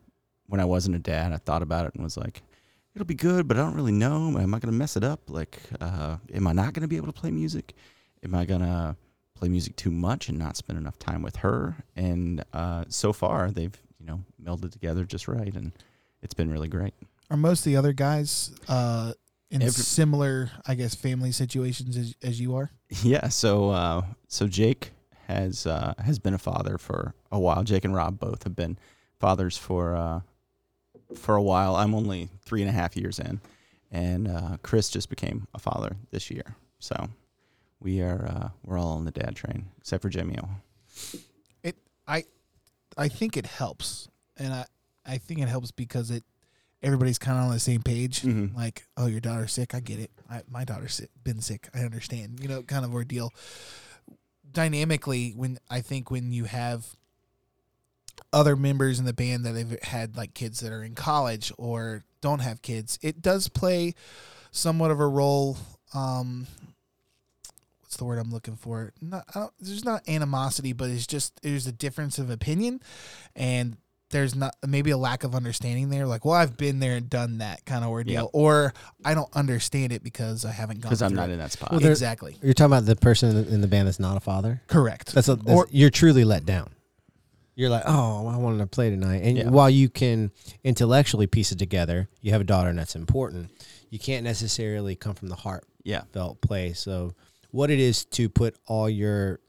when I wasn't a dad, I thought about it and was like, it'll be good, but I don't really know. Am I going to mess it up? Like, uh, am I not going to be able to play music? Am I going to play music too much and not spend enough time with her? And uh, so far, they've, you know, melded together just right. And it's been really great. Are most of the other guys uh, in Every- similar, I guess, family situations as, as you are? Yeah. So uh, so Jake has uh, has been a father for a while. Jake and Rob both have been fathers for uh, for a while. I'm only three and a half years in, and uh, Chris just became a father this year. So we are uh, we're all on the dad train except for Jimmy. It, I, I think it helps, and I, I think it helps because it, everybody's kind of on the same page. Mhm. Like, oh, your daughter's sick. I get it. I, my daughter's sick, been sick. I understand. You know, kind of ordeal. Dynamically, when I think when you have other members in the band that have had like kids that are in college or don't have kids, it does play somewhat of a role. Um, what's the word I'm looking for? Not, I don't, there's not animosity, but it's just there's a difference of opinion, and there's not maybe a lack of understanding there. Like, well, I've been there and done that kind of ordeal, Yeah. or I don't understand it because I haven't gone. Because I'm not it. in that spot. Well, exactly You're talking about the person in the- band that's not a father. correct. That's, a, that's Or- you're truly let down. You're like, oh, I wanted to play tonight. And Yeah. while you can intellectually piece it together, you have a daughter and that's important. You can't necessarily come from the yeah. heartfelt place. So, what it is to put all your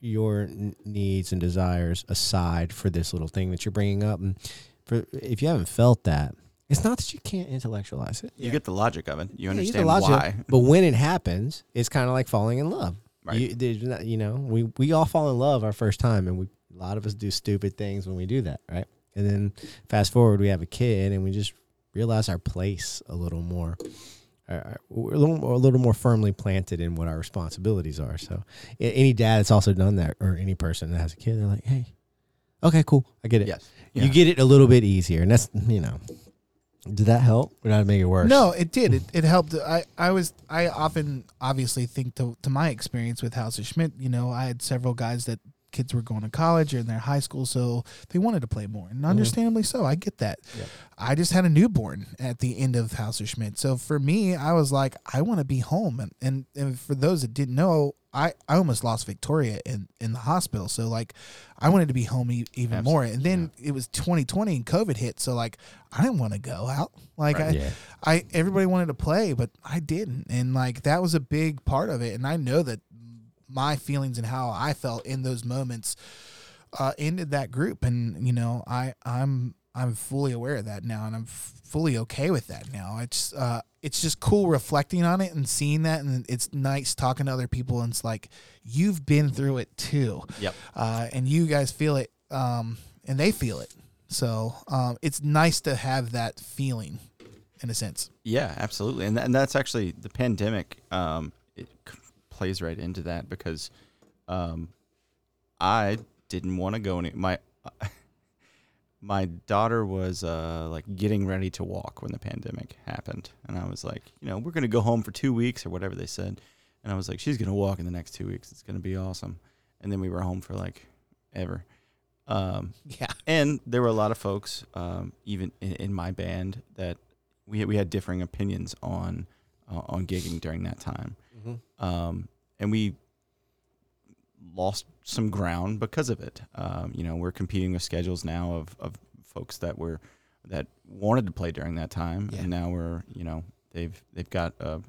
your needs and desires aside for this little thing that you're bringing up, and for if you haven't felt that, it's not that you can't intellectualize it. You get the logic of it. You Yeah, you understand logic, why. But when it happens, it's kind of like falling in love. Right. You, not, you know, we we all fall in love our first time, and we a lot of us do stupid things when we do that, right? And then fast forward, we have a kid, and we just realize our place a little more. We're a little, more, a little more firmly planted in what our responsibilities are. So, any dad that's also done that, or any person that has a kid, they're like, "Hey, okay, cool, I get it. yes. You get it a little bit easier, and that's you know." Did that help, or did that make it worse? No, it did. It, it helped. I, I was I often obviously think to to my experience with House of Schmidt. You know, I had several guys that kids were going to college or in their high school, so they wanted to play more, and mm-hmm. understandably so. I get that. Yeah. I just had a newborn at the end of House of Schmidt, so for me, I was like, I want to be home, and, and and for those that didn't know, I I almost lost Victoria in in the hospital, so like, I wanted to be home e- even more, and then it was 2020 and COVID hit, so like, I didn't want to go out, like I. Yeah. I everybody wanted to play, but I didn't, and like that was a big part of it. And I know that my feelings and how I felt in those moments uh, ended that group, and you know I I'm I'm fully aware of that now, and I'm f- fully okay with that now. It's uh, it's just cool reflecting on it and seeing that, and it's nice talking to other people, and it's like you've been through it too, Yep. uh, and you guys feel it, um, and they feel it. So um, it's nice to have that feeling, in a sense. Yeah, absolutely, and th- and that's actually the pandemic. Um, it c- plays right into that because, um, I didn't want to go any. My my daughter was uh like getting ready to walk when the pandemic happened, and I was like, you know, we're gonna go home for two weeks or whatever they said, and I was like, she's gonna walk in the next two weeks. It's gonna be awesome, and then we were home for like ever. Um, Yeah. and there were a lot of folks, um, even in, in my band, that we we had differing opinions on uh, on gigging during that time, um, and we lost some ground because of it. Um, you know, we're competing with schedules now of, of folks that were that wanted to play during that time, Yeah. and now we're you know they've they've got a,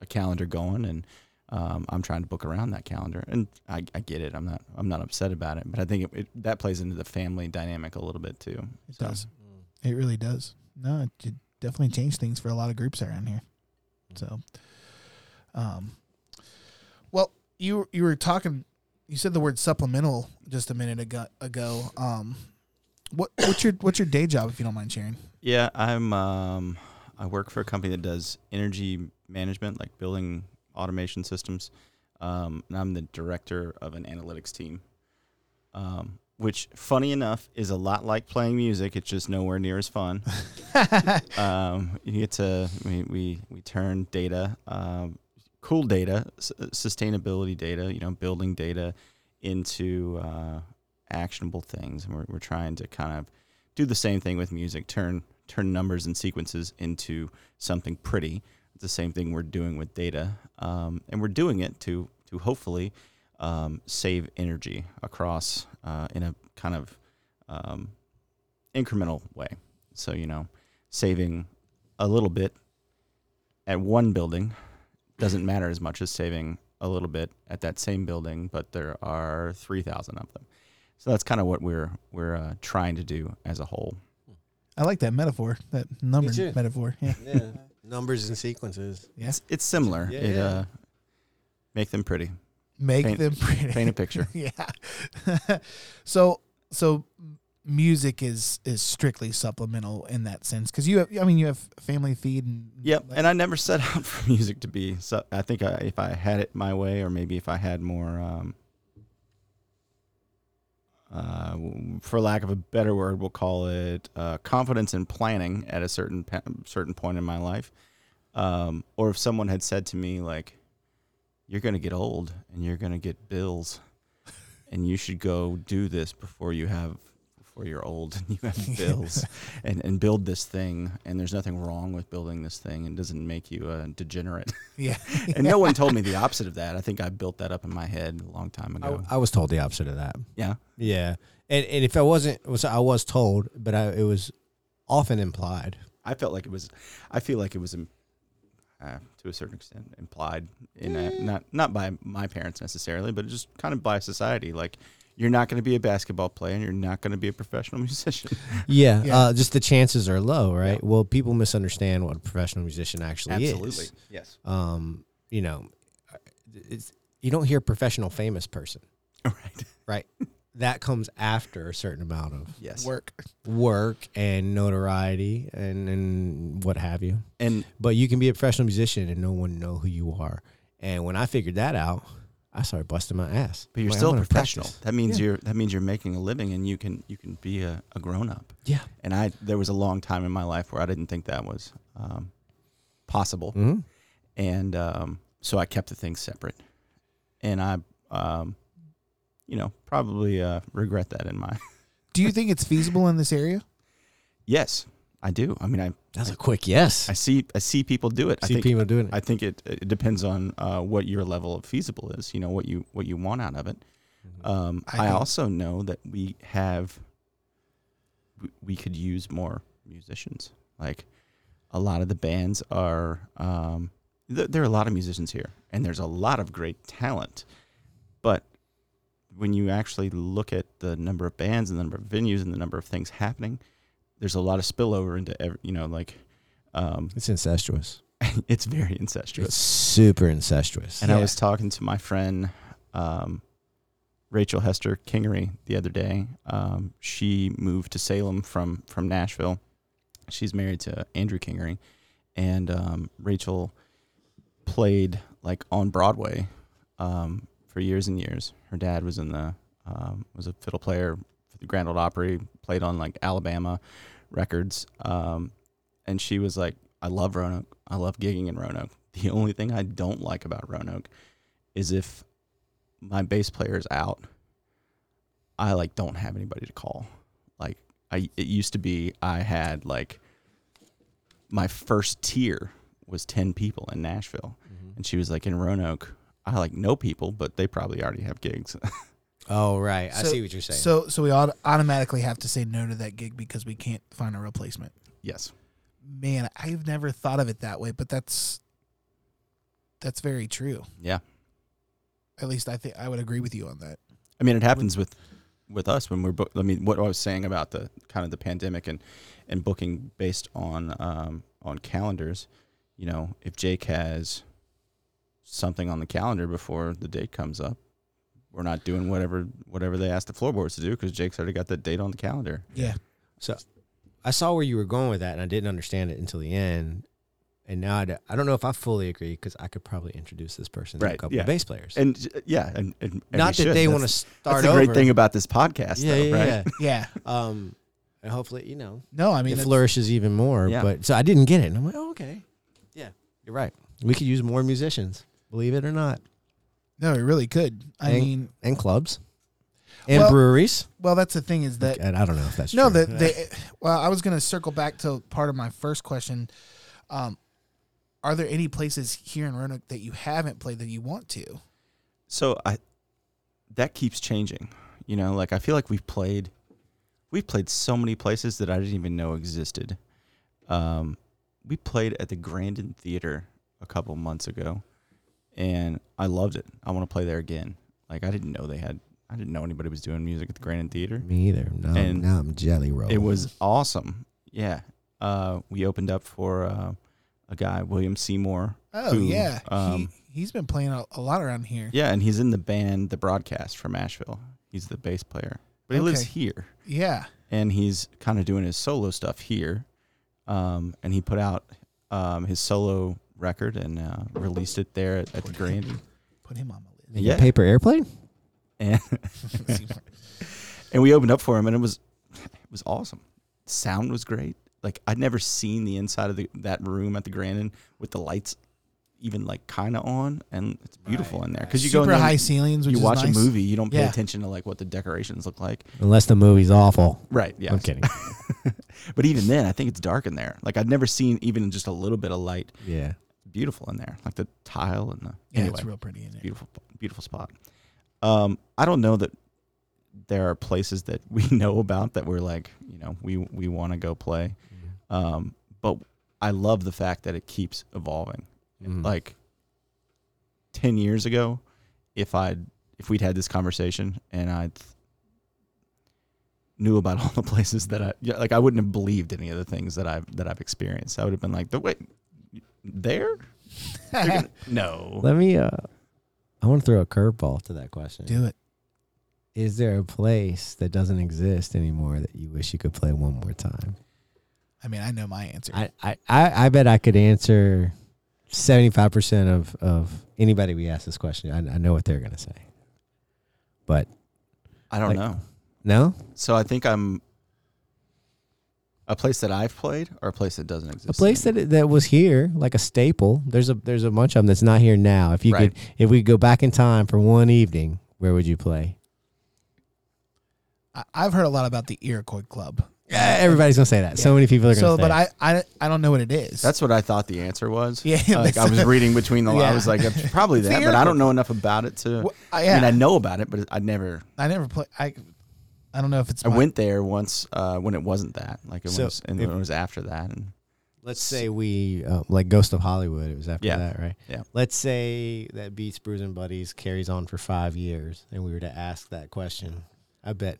a calendar going, and um, I'm trying to book around that calendar, and I, I get it. I'm not I'm not upset about it, but I think it, it, that plays into the family dynamic a little bit too. It So, does. It really does. No, it definitely changed things for a lot of groups around here. So, um, well, you you were talking. You said the word supplemental just a minute ago. ago. Um, what what's your what's your day job if you don't mind sharing? Yeah, I'm. Um, I work for a company that does energy management, like building automation systems, um, and I'm the director of an analytics team. Um, which, funny enough, is a lot like playing music. It's just nowhere near as fun. um, you get to we we, we turn data, um, cool data, s- sustainability data, you know, building data into uh, actionable things, and we're we're trying to kind of do the same thing with music. Turn turn numbers and sequences into something pretty. It's the same thing we're doing with data, um, and we're doing it to to hopefully um, save energy across uh, in a kind of um, incremental way. So you know, saving a little bit at one building doesn't matter as much as saving a little bit at that same building, but there are three thousand of them. So that's kind of what we're we're uh, trying to do as a whole. I like that metaphor, that number too. metaphor. Yeah, Yeah. Numbers and sequences. yeah. It's, it's similar. Yeah, it yeah. uh, make them pretty. Make Paint- them pretty. Paint a picture. yeah. so so music is is strictly supplemental in that sense because you have I mean you have family feed and Yep, like- and I never set out for music to be. So I think I, if I had it my way, or maybe if I had more, um, uh, for lack of a better word, we'll call it uh, confidence in planning at a certain pa- certain point in my life, um, or if someone had said to me like, "You're gonna get old and you're gonna get bills, and you should go do this before you have." Before you're old and you have bills, and, and build this thing, and there's nothing wrong with building this thing, and doesn't make you a degenerate. yeah and no one told me the opposite of that. I think I built that up in my head a long time ago. I was told the opposite of that. yeah, Yeah, and and if I wasn't, was I was told, but I, it was often implied. I felt like it was. I feel like it was, uh, to a certain extent, implied in a, not not by my parents necessarily, but just kind of by society. Like you're not going to be a basketball player, and you're not going to be a professional musician. Yeah, Yeah. Uh, just the chances are low, right? Well, people misunderstand what a professional musician actually is. Absolutely, yes. Um, you know, it's you don't hear professional famous person, Right. right? that comes after a certain amount of Yes. work work and notoriety and and what have you. And But you can be a professional musician and no one know who you are. And when I figured that out, I started busting my ass. but you're Like, still a professional. practice. That means Yeah. you're that means you're making a living, and you can you can be a, a grown up. Yeah. And I there was a long time in my life where I didn't think that was um, possible. hmm and um, so I kept the things separate. And I, um, you know, probably uh, regret that in my. do you think it's feasible in this area yes, I do. I mean, I That's a quick yes. I see I see people do it. I see think people doing it. I think it, it depends on uh, what your level of feasible is. You know what you what you want out of it. Um, I I, also know that we have we, we could use more musicians. Like a lot of the bands are um, th- there are a lot of musicians here, and there's a lot of great talent. But when you actually look at the number of bands and the number of venues and the number of things happening, there's a lot of spillover into every, you know like Um, It's incestuous. it's very incestuous. It's super incestuous. And I was talking to my friend um, Rachel Hester Kingery the other day. Um, she moved to Salem from from Nashville. She's married to Andrew Kingery, and um, Rachel played like on Broadway um, for years and years. Her dad was in the um, was a fiddle player Grand Ole Opry. Played on like Alabama records, um, and she was like, "I love Roanoke. I love gigging in Roanoke. The only thing I don't like about Roanoke is if my bass player is out, I like don't have anybody to call. Like I, it used to be I had like my first tier was ten people in Nashville, and she was like in Roanoke. I like know people, but they probably already have gigs. Oh right, I So- see what you're saying. So so we auto- automatically have to say no to that gig because we can't find a replacement. yes, Man, I've never thought of it that way, but that's that's very true. yeah. At least I think I would agree with you on that. I mean, it happens with with us when we're. Book- I mean, what I was saying about the kind of the pandemic and and booking based on um, on calendars. You know, if Jake has something on the calendar before the date comes up, we're not doing whatever whatever they asked the floorboards to do because Jake's already got that date on the calendar. Yeah. So I saw where you were going with that, and I didn't understand it until the end. And now I I don't know if I fully agree because I could probably introduce this person to a couple yeah. of bass players. And yeah, and, and, and Not that they want to start That's the great thing about this podcast, yeah, though, yeah, right? yeah. Yeah. Um, and hopefully, you know, No, I mean it flourishes even more. Yeah. But so I didn't get it. And I'm like, oh, okay, yeah, you're right. We could use more musicians, believe it or not, no, it really could. I And- mean, and clubs, and Well, breweries. well, that's the thing is that And I don't know if that's no, true. that they. Well, I was going to circle back to part of my first question. Um, are there any places here in Roanoke that you haven't played that you want to? So I that keeps changing. You know, like I feel like we've played we've played so many places that I didn't even know existed. Um, we played at the Grandin Theater a couple months ago, and I loved it. I want to play there again. Like I didn't know they had. I didn't know anybody was doing music at the Grandin Theater. Me either. Now, And now I'm jelly roll. It was awesome. Yeah. Uh, we opened up for uh, a guy, William Seymour. Oh who, yeah, um, he he's been playing a, a lot around here. Yeah, and he's in the band The Broadcast from Asheville. He's the bass player, but he lives here, Yeah, and he's kind of doing his solo stuff here. Um, and he put out um, his solo record and uh, released it there at, at the Grand. put him on my list. Yeah. paper airplane. And and we opened up for him, and it was it was awesome. Sound was great. Like I'd never seen the inside of the, that room at the Grandin with the lights even like kind of on, and it's beautiful Right, in there right. because you go in Super there and high ceilings. Which you is watch nice. a movie, you don't pay Yeah. attention to like what the decorations look like. Unless the movie's awful. Right. Yeah. I'm kidding. But even then, I think it's dark in there. Like I'd never seen even just a little bit of light. yeah. Beautiful in there, like the tile and the Yeah, anyway, it's real pretty in there. beautiful, beautiful spot. Um, I don't know that there are places that we know about that we're like, you know, we we want to go play. Um, but I love the fact that it keeps evolving. Mhm. Like ten years ago, if I if we'd had this conversation and I knew about all the places that I like, I wouldn't have believed any of the things that I've that I've experienced. I would have been like, the wait, there? Gonna- no. Let me. Uh, I want to throw a curveball to that question. Do it. Is there a place that doesn't exist anymore that you wish you could play one more time? I mean, I know my answer. I, I, I, I bet I could answer seventy five percent of of anybody we ask this question. I, I know what they're gonna say, but I don't like- know. no, So I think I'm a place that I've played or a place that doesn't exist. a place that that was here like a staple. There's a there's a bunch of them that's not here now. If you Right. could, if we could go back in time for one evening, where would you play? I, I've heard a lot about the Iroquois Club. Yeah, everybody's gonna say that. So many people are gonna So, say. but it. I, I, I don't know what it is. That's what I thought the answer was. Yeah, like I was reading between the lines. I was like, it's probably that, but I don't know enough about it to. Well, I, I mean, I know about it, but I never. I never play. I, I don't know if it's. I my- went there once uh, when it wasn't that. Like it So was, and if- it was after that. And Let's say we uh, like Ghost of Hollywood. It was after Yeah. that, right? Yeah. Let's say that Beats Brews and Buddies carries on for five years, and we were to ask that question. I bet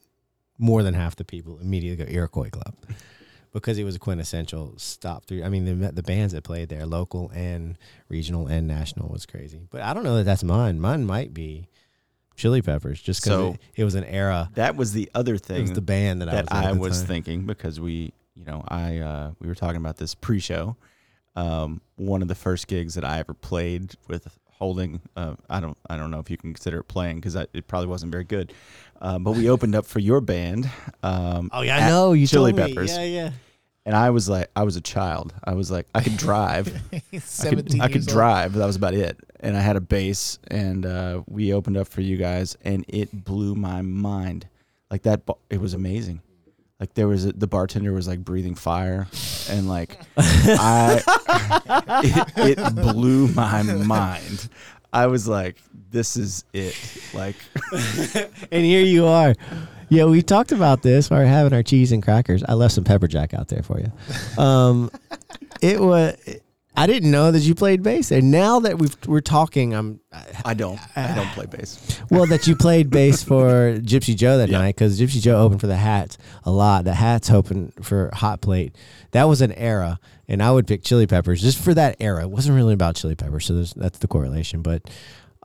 more than half the people immediately go Iroquois Club. because it was a quintessential stop through. I mean, the the bands that played there, local and regional and national, was crazy. But I don't know that that's mine. Mine might be Chili Peppers, just because So- it, it was an era. That was the other thing. It was the band that, that I I was, was, the time. thinking because we, you know, I uh, we were talking about this pre-show. Um, one of the first gigs that I ever played with holding, uh, I don't, I don't know if you can consider it playing because it probably wasn't very good. Um, but we opened up for your band. Um, Oh yeah, I know you Chili. Peppers, Yeah, yeah. and I was like, I was a child. I was like, I could drive. I could. I could drive, that was about it. And I had a bass, and uh, we opened up for you guys, and it blew my mind. Like that, ba- it was amazing. Like there was a, the bartender was like breathing fire, and like I, it, it blew my mind. I was like, "This is it!" Like, And here you are. Yeah, we talked about this while we are having our cheese and crackers. I left some pepper jack out there for you. Um, it was. I didn't know that you played bass And Now that we've, we're talking, I'm I don't, I don't play bass. well that you played bass for Gypsy Joe that Yeah. night because Gypsy Joe opened for the Hats a lot. The Hats opened for Hot Plate. That was an era, and I would pick Chili Peppers just for that era. It wasn't really about Chili Peppers, so there's, that's the correlation. But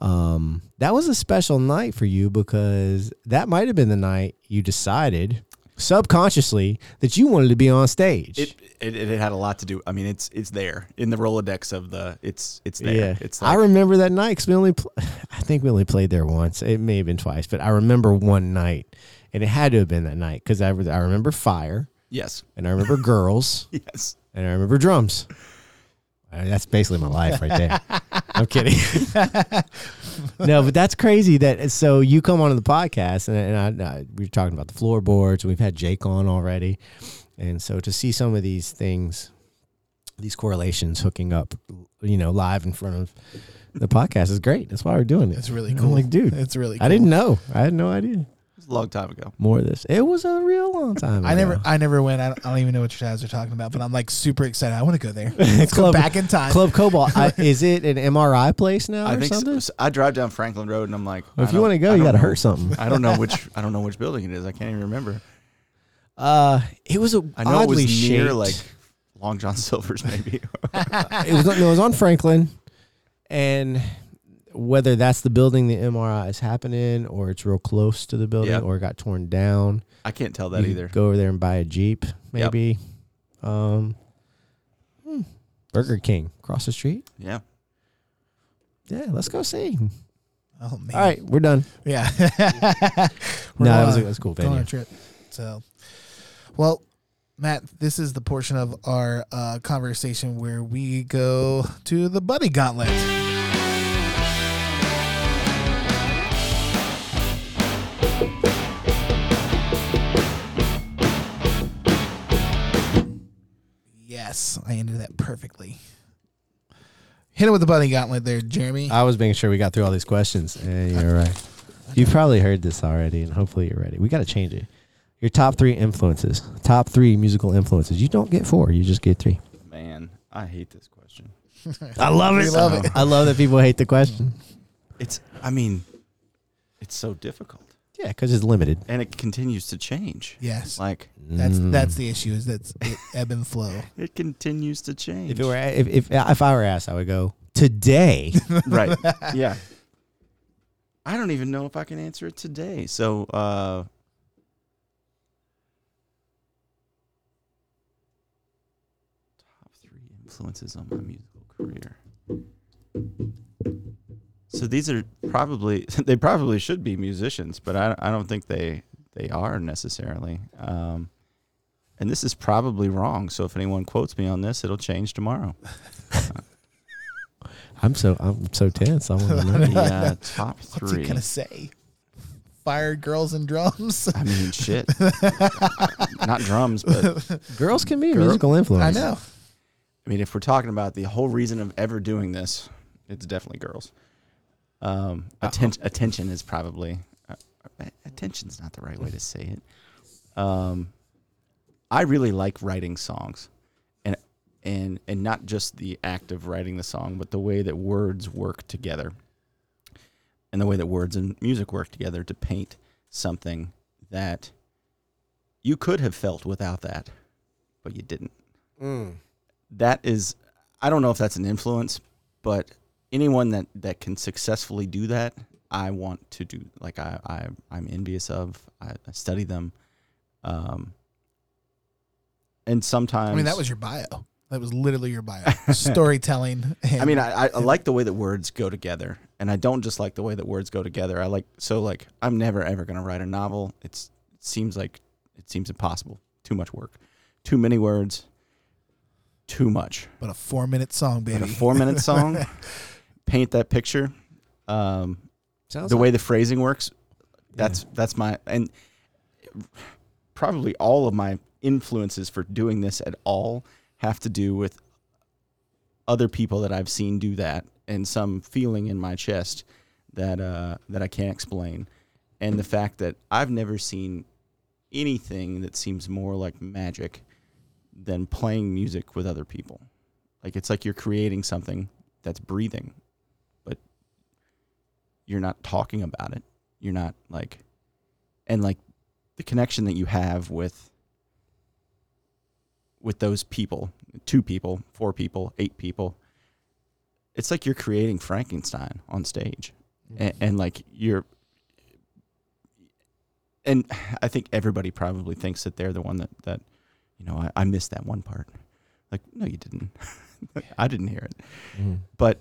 um, that was a special night for you because that might have been the night you decided subconsciously that you wanted to be on stage. It, it it had a lot to do. I mean, it's it's there in the Rolodex of the. It's it's there. Yeah, It's I remember that night because we only, pl- I think we only played there once. It may have been twice, but I remember one night, and it had to have been that night because I, I remember fire, yes, and I remember girls, yes. and I remember drums. I mean, that's basically my life right there. I'm kidding. no, but that's crazy. That so you come onto the podcast, and, and I, I, we were talking about the floorboards, we've had Jake on already, and so to see some of these things, these correlations hooking up, you know, live in front of the podcast is great. That's why we're doing it. It's really I'm cool. like, dude, it's really. Cool. I didn't know. I had no idea. It was a long time ago. More of this. It was a real long time. I never. I never went. I don't, I don't even know what you guys are talking about, but I'm like super excited. I want to go there. Let's go Club- back in time. Club Cobalt. I, is it an MRI place now I or think something? so I drive down Franklin Road and I'm like, Well, if you want to go, you got to hurt something. I don't know which I don't know which building it is. I can't even remember. Uh, it was a I know it oddly was near like Long John Silver's maybe. it was no, it was on Franklin, and whether that's the building the MRI is happening, or it's real close to the building, Yeah. or it got torn down. I can't tell that you either. Go over there and buy a Jeep, maybe. Um, hmm, Burger King across the street. Yeah. Yeah, let's go see. Oh man. All right, we're done. Yeah. no, We're that was that was a cool going on a trip. So, well, Matt, this is the portion of our uh, conversation where we go to the buddy gauntlet. Yes, I ended that perfectly. Hit it with the buddy gauntlet there, Jeremy. I was making sure we got through all these questions. And you're right. You've probably heard this already, and hopefully you're ready. We got to change it. Your top three influences, top three musical influences. You don't get four, you just get three. Man, I hate this question. I love We love it. I love that people hate the question. It's I mean, it's so difficult. Yeah, because it's limited. And it continues to change. yes, Like that's Mm. that's the issue. Is that's it, ebb and flow. it continues to change. If it were, if if if I were asked, I would go today. right. Yeah. I don't even know if I can answer it today. So, uh, top three influences on my musical career. So these are probably they probably should be musicians, but I I don't think they they are necessarily. Um, and this is probably wrong. So if anyone quotes me on this, it'll change tomorrow. I'm so I'm so tense. I want to know. The uh, top What's he gonna say? Fired girls and drums. I mean, shit. Not drums, but Girls can be a Girl- musical influence. I know. I mean, if we're talking about the whole reason of ever doing this, it's definitely girls. Um, atten- attention is probably uh, attention's not the right way to say it. Um, I really like writing songs, and and and not just the act of writing the song, but the way that words work together, and the way that words and music work together to paint something that you could have felt without that. but you didn't. Mm. That is, I don't know if that's an influence, but anyone that that can successfully do that, I want to do. Like I, I I'm envious of. I, I study them, um, and sometimes I mean, that was your bio. That was literally your bio. Storytelling. And I mean, I, I- I like the way that words go together, and I don't just like the way that words go together. I like so like I'm never ever gonna write a novel. It's it seems like it seems impossible. Too much work, too many words, too much. but a four minute song, But baby. a four minute song, paint that picture. Um, the like, way the phrasing works, that's that's my and probably all of my influences for doing this at all have to do with other people that I've seen do that and some feeling in my chest that uh, that I can't explain, and the fact that I've never seen anything that seems more like magic than playing music with other people. Like it's like you're creating something that's breathing, you're not talking about it. You're not like, and like the connection that you have with with those people, two people, four people, eight people. It's like you're creating Frankenstein on stage, and, and like you're. And I think everybody probably thinks that they're the one that that, you know, I, I missed that one part. Like, no, you didn't. I didn't hear it Mhm. but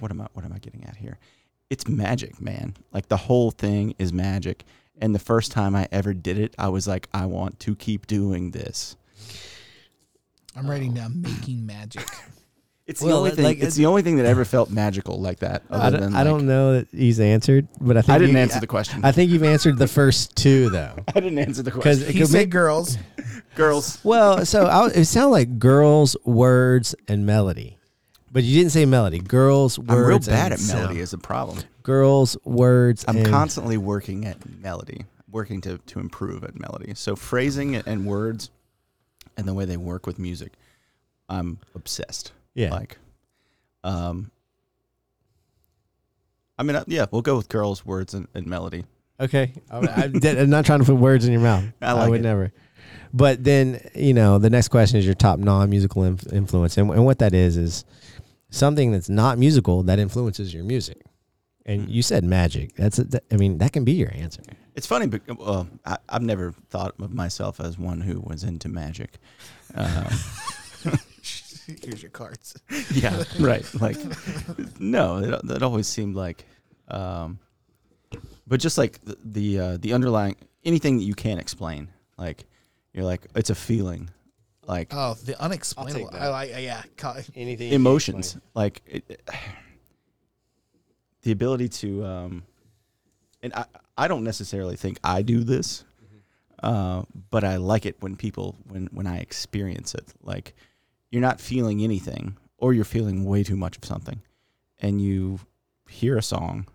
what am I what am I getting at here? It's magic, man. Like the whole thing is magic. And the first time I ever did it, I was like, I want to keep doing this. I'm oh. writing down making magic. It's Well, the only thing. like, it's the only thing that ever felt magical like that. I Other don't, than I don't know that he's answered, but I think I didn't you- answer the question. I think you've answered the first two though. I didn't answer the 'Cause question. it He could said make- girls. Girls, Well, so I, it sounded like girls, words, and melody, but you didn't say melody. Girls, words. I'm real bad at melody. sound. Is a problem. Girls, words. I'm constantly working at melody, working to, to improve at melody. So phrasing and words and the way they work with music, I'm obsessed. Yeah. Like, um, I mean, uh, yeah, we'll go with girls, words, and, and melody. Okay, I, I, I'm not trying to put words in your mouth. I like would it. never. But then you know the next question is your top non-musical inf- influence, and, and what that is is something that's not musical that influences your music. And Hmm. you said magic. That's a, that, I mean that can be your answer. It's funny, but uh, I, I've never thought of myself as one who was into magic. Um, Here's your cards. yeah, right. Like, no, it, that always seemed like, um, but just like the the, uh, the underlying anything that you can't explain, like you're like it's a feeling, like Oh, the unexplainable. I like. Yeah. ca- Anything emotions, like it, the ability to, um, and I I don't necessarily think I do this, uh, but I like it when people when when I experience it, like you're not feeling anything or you're feeling way too much of something and you hear a song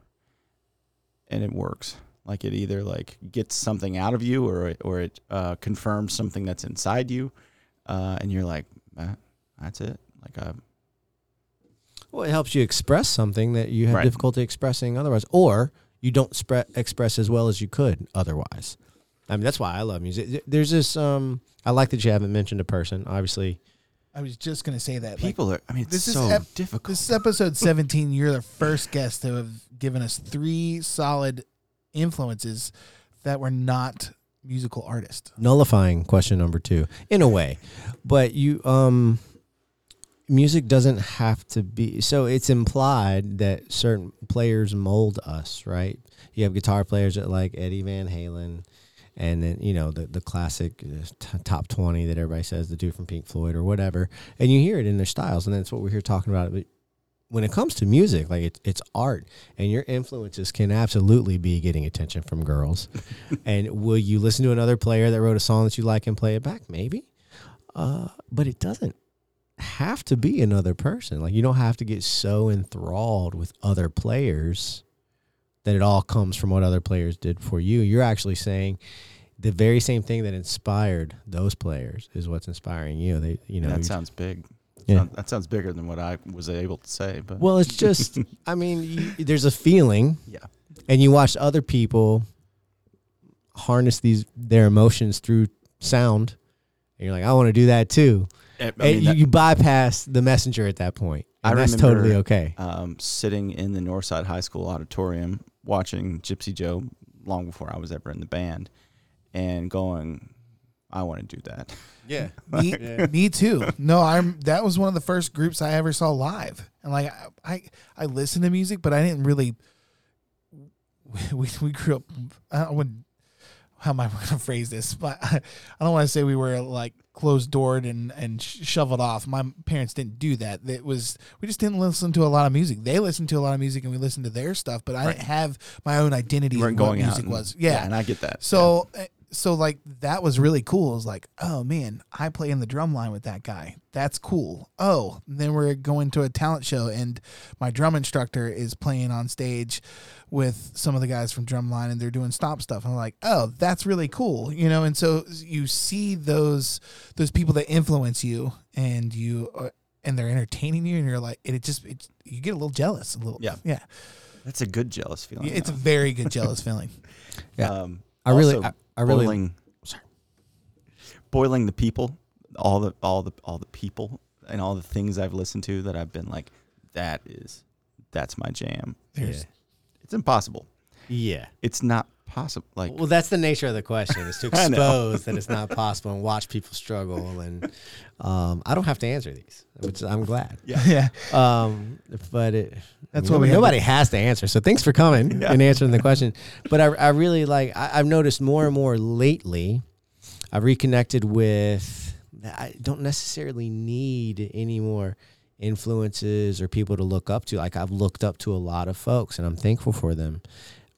and it works like it either like gets something out of you or it, or it uh, confirms something that's inside you uh, and you're like "Ah, that's it like uh, Well, it helps you express something that you have Right. difficulty expressing otherwise, or you don't spre- express as well as you could otherwise. I mean, that's why I love music. There's this. Um, I like that you haven't mentioned a person. Obviously, I was just gonna say that. like, people are i mean it's this is so ep- difficult This is episode 17. You're the first guest to have given us three solid influences that were not musical artist. nullifying question number two in a way, but you um, music doesn't have to be. So it's implied that certain players mold us, right? You have guitar players that like Eddie Van Halen. And then you know the the classic uh, t- top twenty that everybody says the dude from Pink Floyd or whatever, and you hear it in their styles, and that's what we're here talking about. When it comes to music, like it's it's art, and your influences can absolutely be getting attention from girls. and will you listen to another player that wrote a song that you like and play it back? Maybe, uh, but it doesn't have to be another person. Like you don't have to get so enthralled with other players that it all comes from what other players did for you. You're actually saying the very same thing that inspired those players is what's inspiring you. They, you know, that sounds big Yeah. Sound- that sounds bigger than what i was able to say but well, it's just, I mean, you, there's a feeling, yeah and you watch other people harness these their emotions through sound, and you're like, I want to do that too. I And you, that- you bypass the messenger at that point, and I that's remember- totally okay. um, sitting in the Northside High School auditorium watching Gypsy Joe long before I was ever in the band, and going, I want to do that. Yeah, Me, me too. No, I'm. That was one of the first groups I ever saw live, and like I, I, I listened to music, but I didn't really. We we grew up. I wouldn't How am I going to phrase this? But I, I don't want to say we were like closed doored and and sh- shoveled off. My parents didn't do that. It was we just didn't listen to a lot of music. They listened to a lot of music, and we listened to their stuff. But I didn't have my own identity. You of weren't what going out. music and- was. Yeah, and I get that. so, uh, so like that was really cool. It was like, oh man, I play in the drum line with that guy. That's cool. Oh, then we're going to a talent show, and my drum instructor is playing on stage with some of the guys from Drumline, and they're doing stomp stuff. And I'm like, oh, that's really cool, you know. And so you see those those people that influence you, and you. Uh, and they're entertaining you, and you're like, and it just it, you get a little jealous, a little, Yeah. yeah. That's a good jealous feeling. It's a very good jealous feeling. Yeah. Um, I really, I, I really, boiling, boiling the people, all the all the all the people, and all the things I've listened to that I've been like, that is, that's my jam. There's yeah. It's impossible. yeah. It's not possible. Like Well, that's the nature of the question: is to expose that it's not possible and watch people struggle. And um, I don't have to answer these, which I'm glad. yeah. Um, but it, That's I what mean, we have nobody has to answer. So thanks for coming Yeah. and answering the question. But I, I really like. I, I've noticed more and more lately. I've reconnected with. I don't necessarily need any more influences or people to look up to. Like I've looked up to a lot of folks, and I'm thankful for them.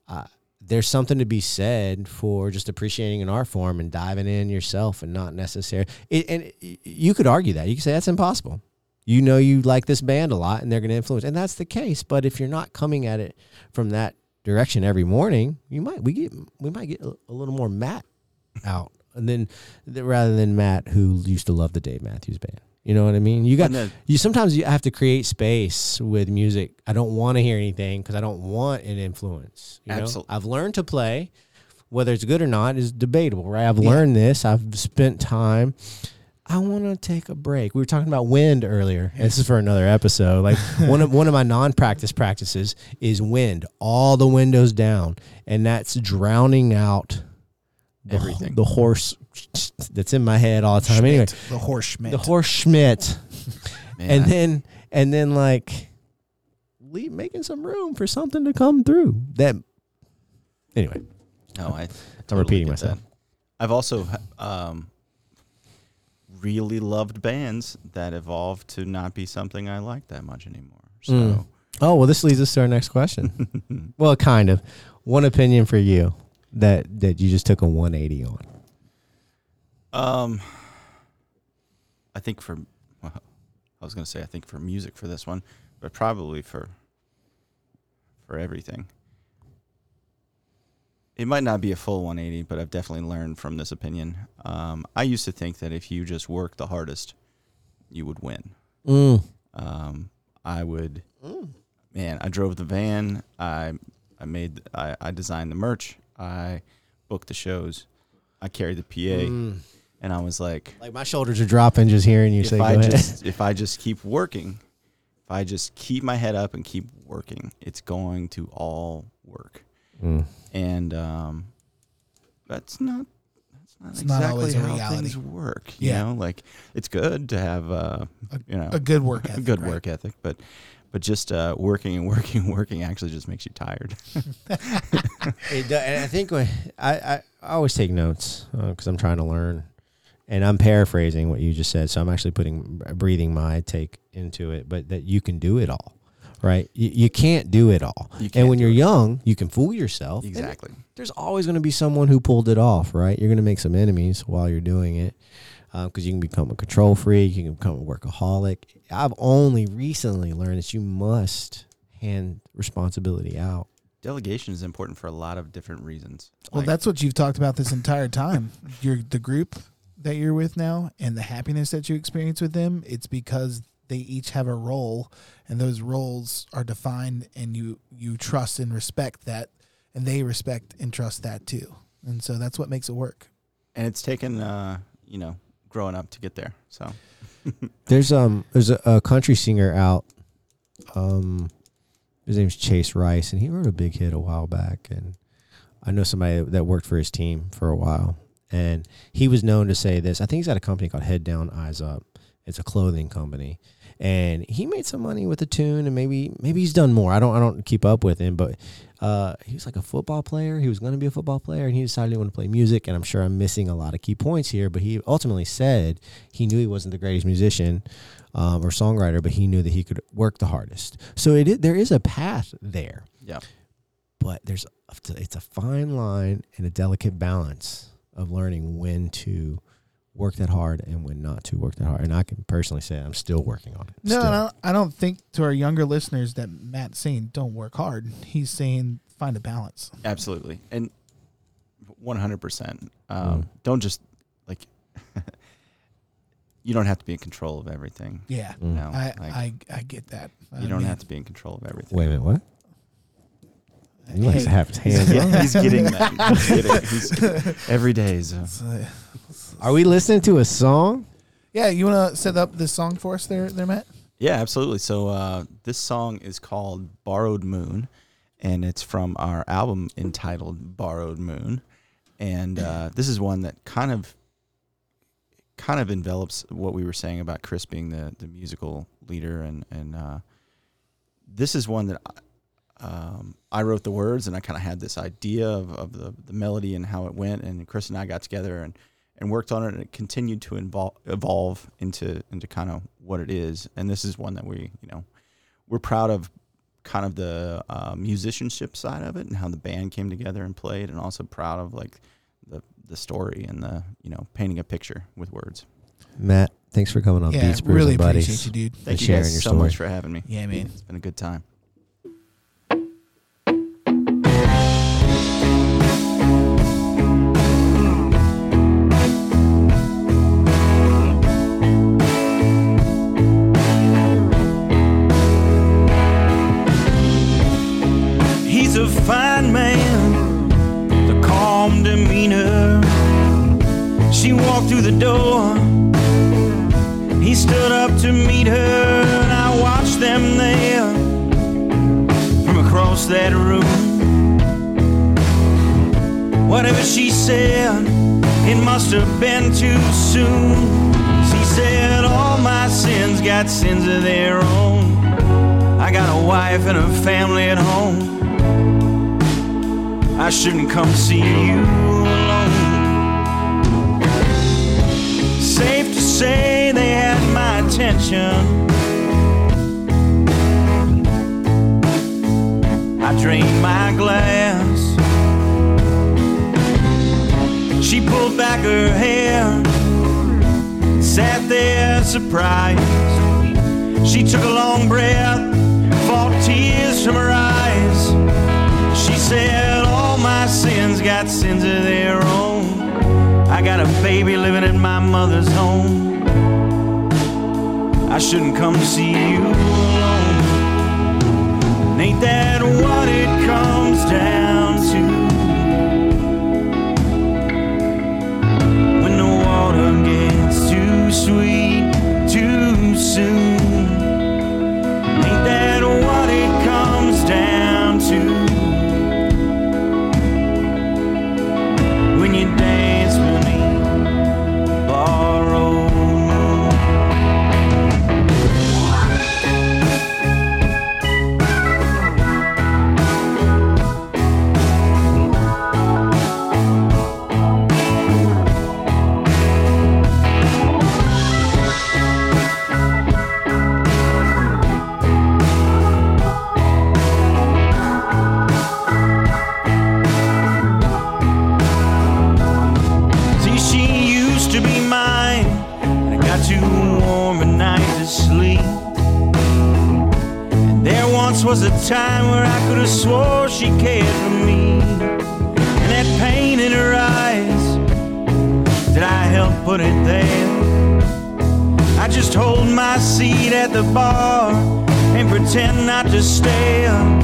Uh, there's something to be said for just appreciating an art form and diving in yourself, and not necessarily. And you could argue that you could say that's impossible you know you like this band a lot and they're going to influence and that's the case but if you're not coming at it from that direction every morning you might we get we might get a, a little more matt out and then rather than matt who used to love the dave matthews band you know what i mean you got then- you sometimes you have to create space with music i don't want to hear anything because i don't want an influence you know Absolutely. i've learned to play whether it's good or not is debatable right i've learned this i've spent time I want to take a break. We were talking about wind earlier. This is for another episode. Like one of one of my non-practice practices is wind. All the windows down, and that's drowning out Everything. The horse that's in my head all the time. Anyway, the horse Schmidt. the horse Schmidt, and then and then like leave making some room for something to come through. That anyway. No, I. I'm repeating myself. that. I've also um, really loved bands that evolved to not be something I like that much anymore. So Mm. Oh well, this leads us to our next question. well, kind of. One opinion for you that that you just took a 180 on. Um, I think for, well, I was gonna say I think for music for this one, but probably for, for everything. It might not be a full 180, but I've definitely learned from this opinion. Um, I used to think that if you just work the hardest, you would win. Mm. Um, I would, man. I drove the van. I, I made, I, I designed the merch. I booked the shows. I carried the PA, Mm. and I was like, Like my shoulders are dropping just hearing you if say. Go I ahead. just if I just keep working, if I just keep my head up and keep working, it's going to all work. Mm. And um, that's not that's not It's exactly always a how reality. things work. You Yeah. know, like it's good to have uh, you know a good work ethic. a good right? work ethic, but but just uh, working and working and working actually just makes you tired. It I think when, I, I I always take notes because I'm trying to learn, and I'm paraphrasing what you just said. So I'm actually putting breathing my take into it. But that you can do it all, right? You, you can't do it all. And when you're it young, you can fool yourself. Exactly. there's always going to be someone who pulled it off, right? You're going to make some enemies while you're doing it because you can become a control freak, you can become a workaholic. I've only recently learned that you must hand responsibility out. Delegation is important for a lot of different reasons. Well, Like, that's what you've talked about this entire time. You're the group that you're with now and the happiness that you experience with them. It's because they each have a role, and those roles are defined, and you you trust and respect that, and they respect and trust that too. And so that's what makes it work. and it's taken uh, you know growing up to get there. So There's um there's a, a country singer out. Um, his name's Chase Rice, and he wrote a big hit a while back. And I know somebody that worked for his team for a while, and he was known to say this. I think he's got a company called Head Down Eyes Up. It's a clothing company, and he made some money with the tune, and maybe maybe he's done more. I don't I don't keep up with him, but uh, he was like a football player. He was going to be a football player, and he decided he wanted to play music. And I'm sure I'm missing a lot of key points here, but he ultimately said he knew he wasn't the greatest musician um, or songwriter, but he knew that he could work the hardest. So it is, there is a path there, yeah, but there's it's a fine line and a delicate balance of learning when to work that hard and when not to work that hard. And I can personally say I'm still working on it. No, no, I don't think to our younger listeners that Matt's saying don't work hard. He's saying find a balance. absolutely, and one hundred percent. Um, Mm. Don't just like you don't have to be in control of everything. Yeah, Mm. No, I, like, I I get that. you don't have to be in control of everything. Wait a minute, what? He likes to have his hands Yeah, he's getting that. He's getting, he's, every day is a, Are we listening to a song? yeah, you want to set up this song for us there, there, Matt? Yeah, absolutely. So uh, this song is called "Borrowed Moon," and it's from our album entitled "Borrowed Moon." And uh, this is one that kind of, kind of envelops what we were saying about Chris being the the musical leader, and and uh, this is one that. I, um, I wrote the words, and I kind of had this idea of, of the, the melody and how it went. And Chris and I got together and, and worked on it, and it continued to invol- evolve into into kind of what it is. And this is one that we, you know, we're proud of, kind of the uh, musicianship side of it and how the band came together and played, and also proud of like the the story and the you know painting a picture with words. Matt, thanks for coming on yeah, Beats Brews really and Buddies. appreciate you, dude. Thank you sharing guys your so story. much for having me. Yeah, man. It's been a good time. She walked through the door. He stood up to meet her, and I watched them there from across that room. Whatever she said, it must have been too soon. She said, All my sins got sins of their own. I got a wife and a family at home. I shouldn't come see you alone. Safe to say they had my attention. I drained my glass. She pulled back her hair, sat there surprised. She took a long breath, fought tears from her eyes. She said, All my sins got sins of their own. I got a baby living in my mother's home. I shouldn't come to see you alone. And ain't that what it comes down to? When the water gets too sweet too soon. stay up.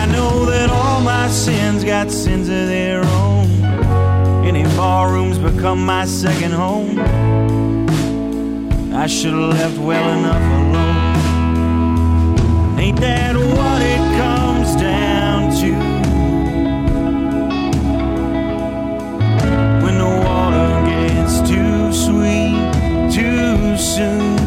I know that all my sins got sins of their own. Any barroom's become my second home. I should have left well enough alone. Ain't that what it comes down to? When the water gets too sweet too soon.